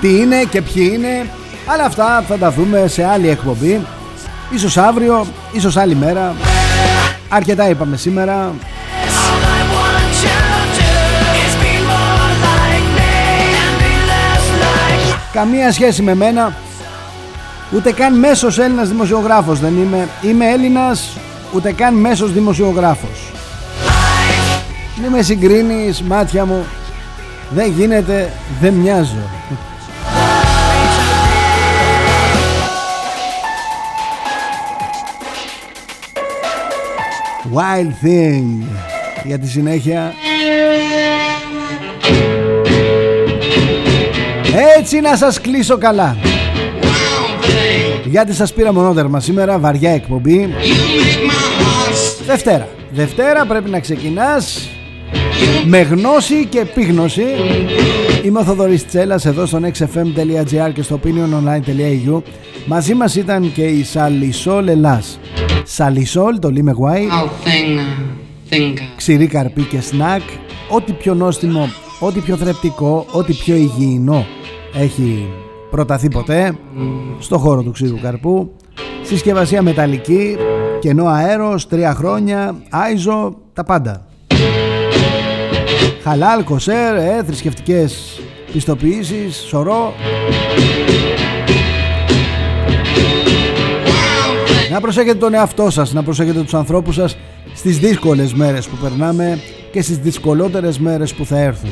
Τι είναι και ποιοι είναι, αλλά αυτά θα τα δούμε σε άλλη εκπομπή. Ίσως αύριο, ίσως άλλη μέρα. Αρκετά είπαμε σήμερα. Καμία σχέση με μένα Ούτε καν μέσος Έλληνας δημοσιογράφος δεν είμαι. Είμαι Έλληνας, ούτε καν μέσος δημοσιογράφος. Μη με συγκρίνεις, μάτια μου. Δεν γίνεται, δεν μοιάζω. Wild Thing για τη συνέχεια Έτσι να σας κλείσω καλά. Γιατί σας πήρα μονόδερμα σήμερα, βαριά εκπομπή. Δευτέρα. Δευτέρα πρέπει να ξεκινάς με γνώση και επίγνωση. Είμαι ο Θοδωρής Τσέλας εδώ στο nextfm.gr και στο opiniononline.eu Μαζί μας ήταν και η Σαλισόλ Ελλάς. Σαλισόλ, το λέμε γουάι. Ξηρή καρπί και σνακ. Ό,τι πιο νόστιμο, ό,τι πιο θρεπτικό, ό,τι πιο υγιεινό έχει προταθεί ποτέ στο χώρο του ξύλου καρπού. Συσκευασία μεταλλική κενό αέρος, τρία χρόνια άιζο, τα πάντα. Χαλάλ, κοσέρ, ε, θρησκευτικές πιστοποιήσεις, σωρό. Να προσέχετε τον εαυτό σας, να προσέχετε τους ανθρώπους σας στις δύσκολες μέρες που περνάμε και στις δυσκολότερες μέρες που θα έρθουν.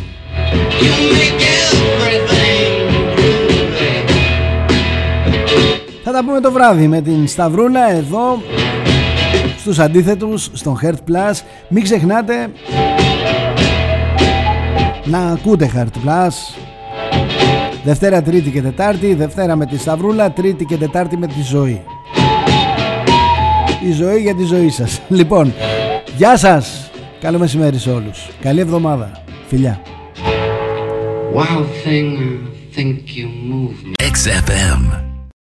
Θα τα πούμε το βράδυ με την Σταυρούλα εδώ στους αντίθετους στον Heart Plus. Μην ξεχνάτε να ακούτε Heart Plus. Δευτέρα, Τρίτη και Τετάρτη. Δευτέρα με τη Σταυρούλα, Τρίτη και Τετάρτη με τη ζωή. Η ζωή για τη ζωή σας. Λοιπόν, γεια σας. Καλό μεσημέρι σε όλους. Καλή εβδομάδα. Φιλιά. Wow thing, think you move XFM.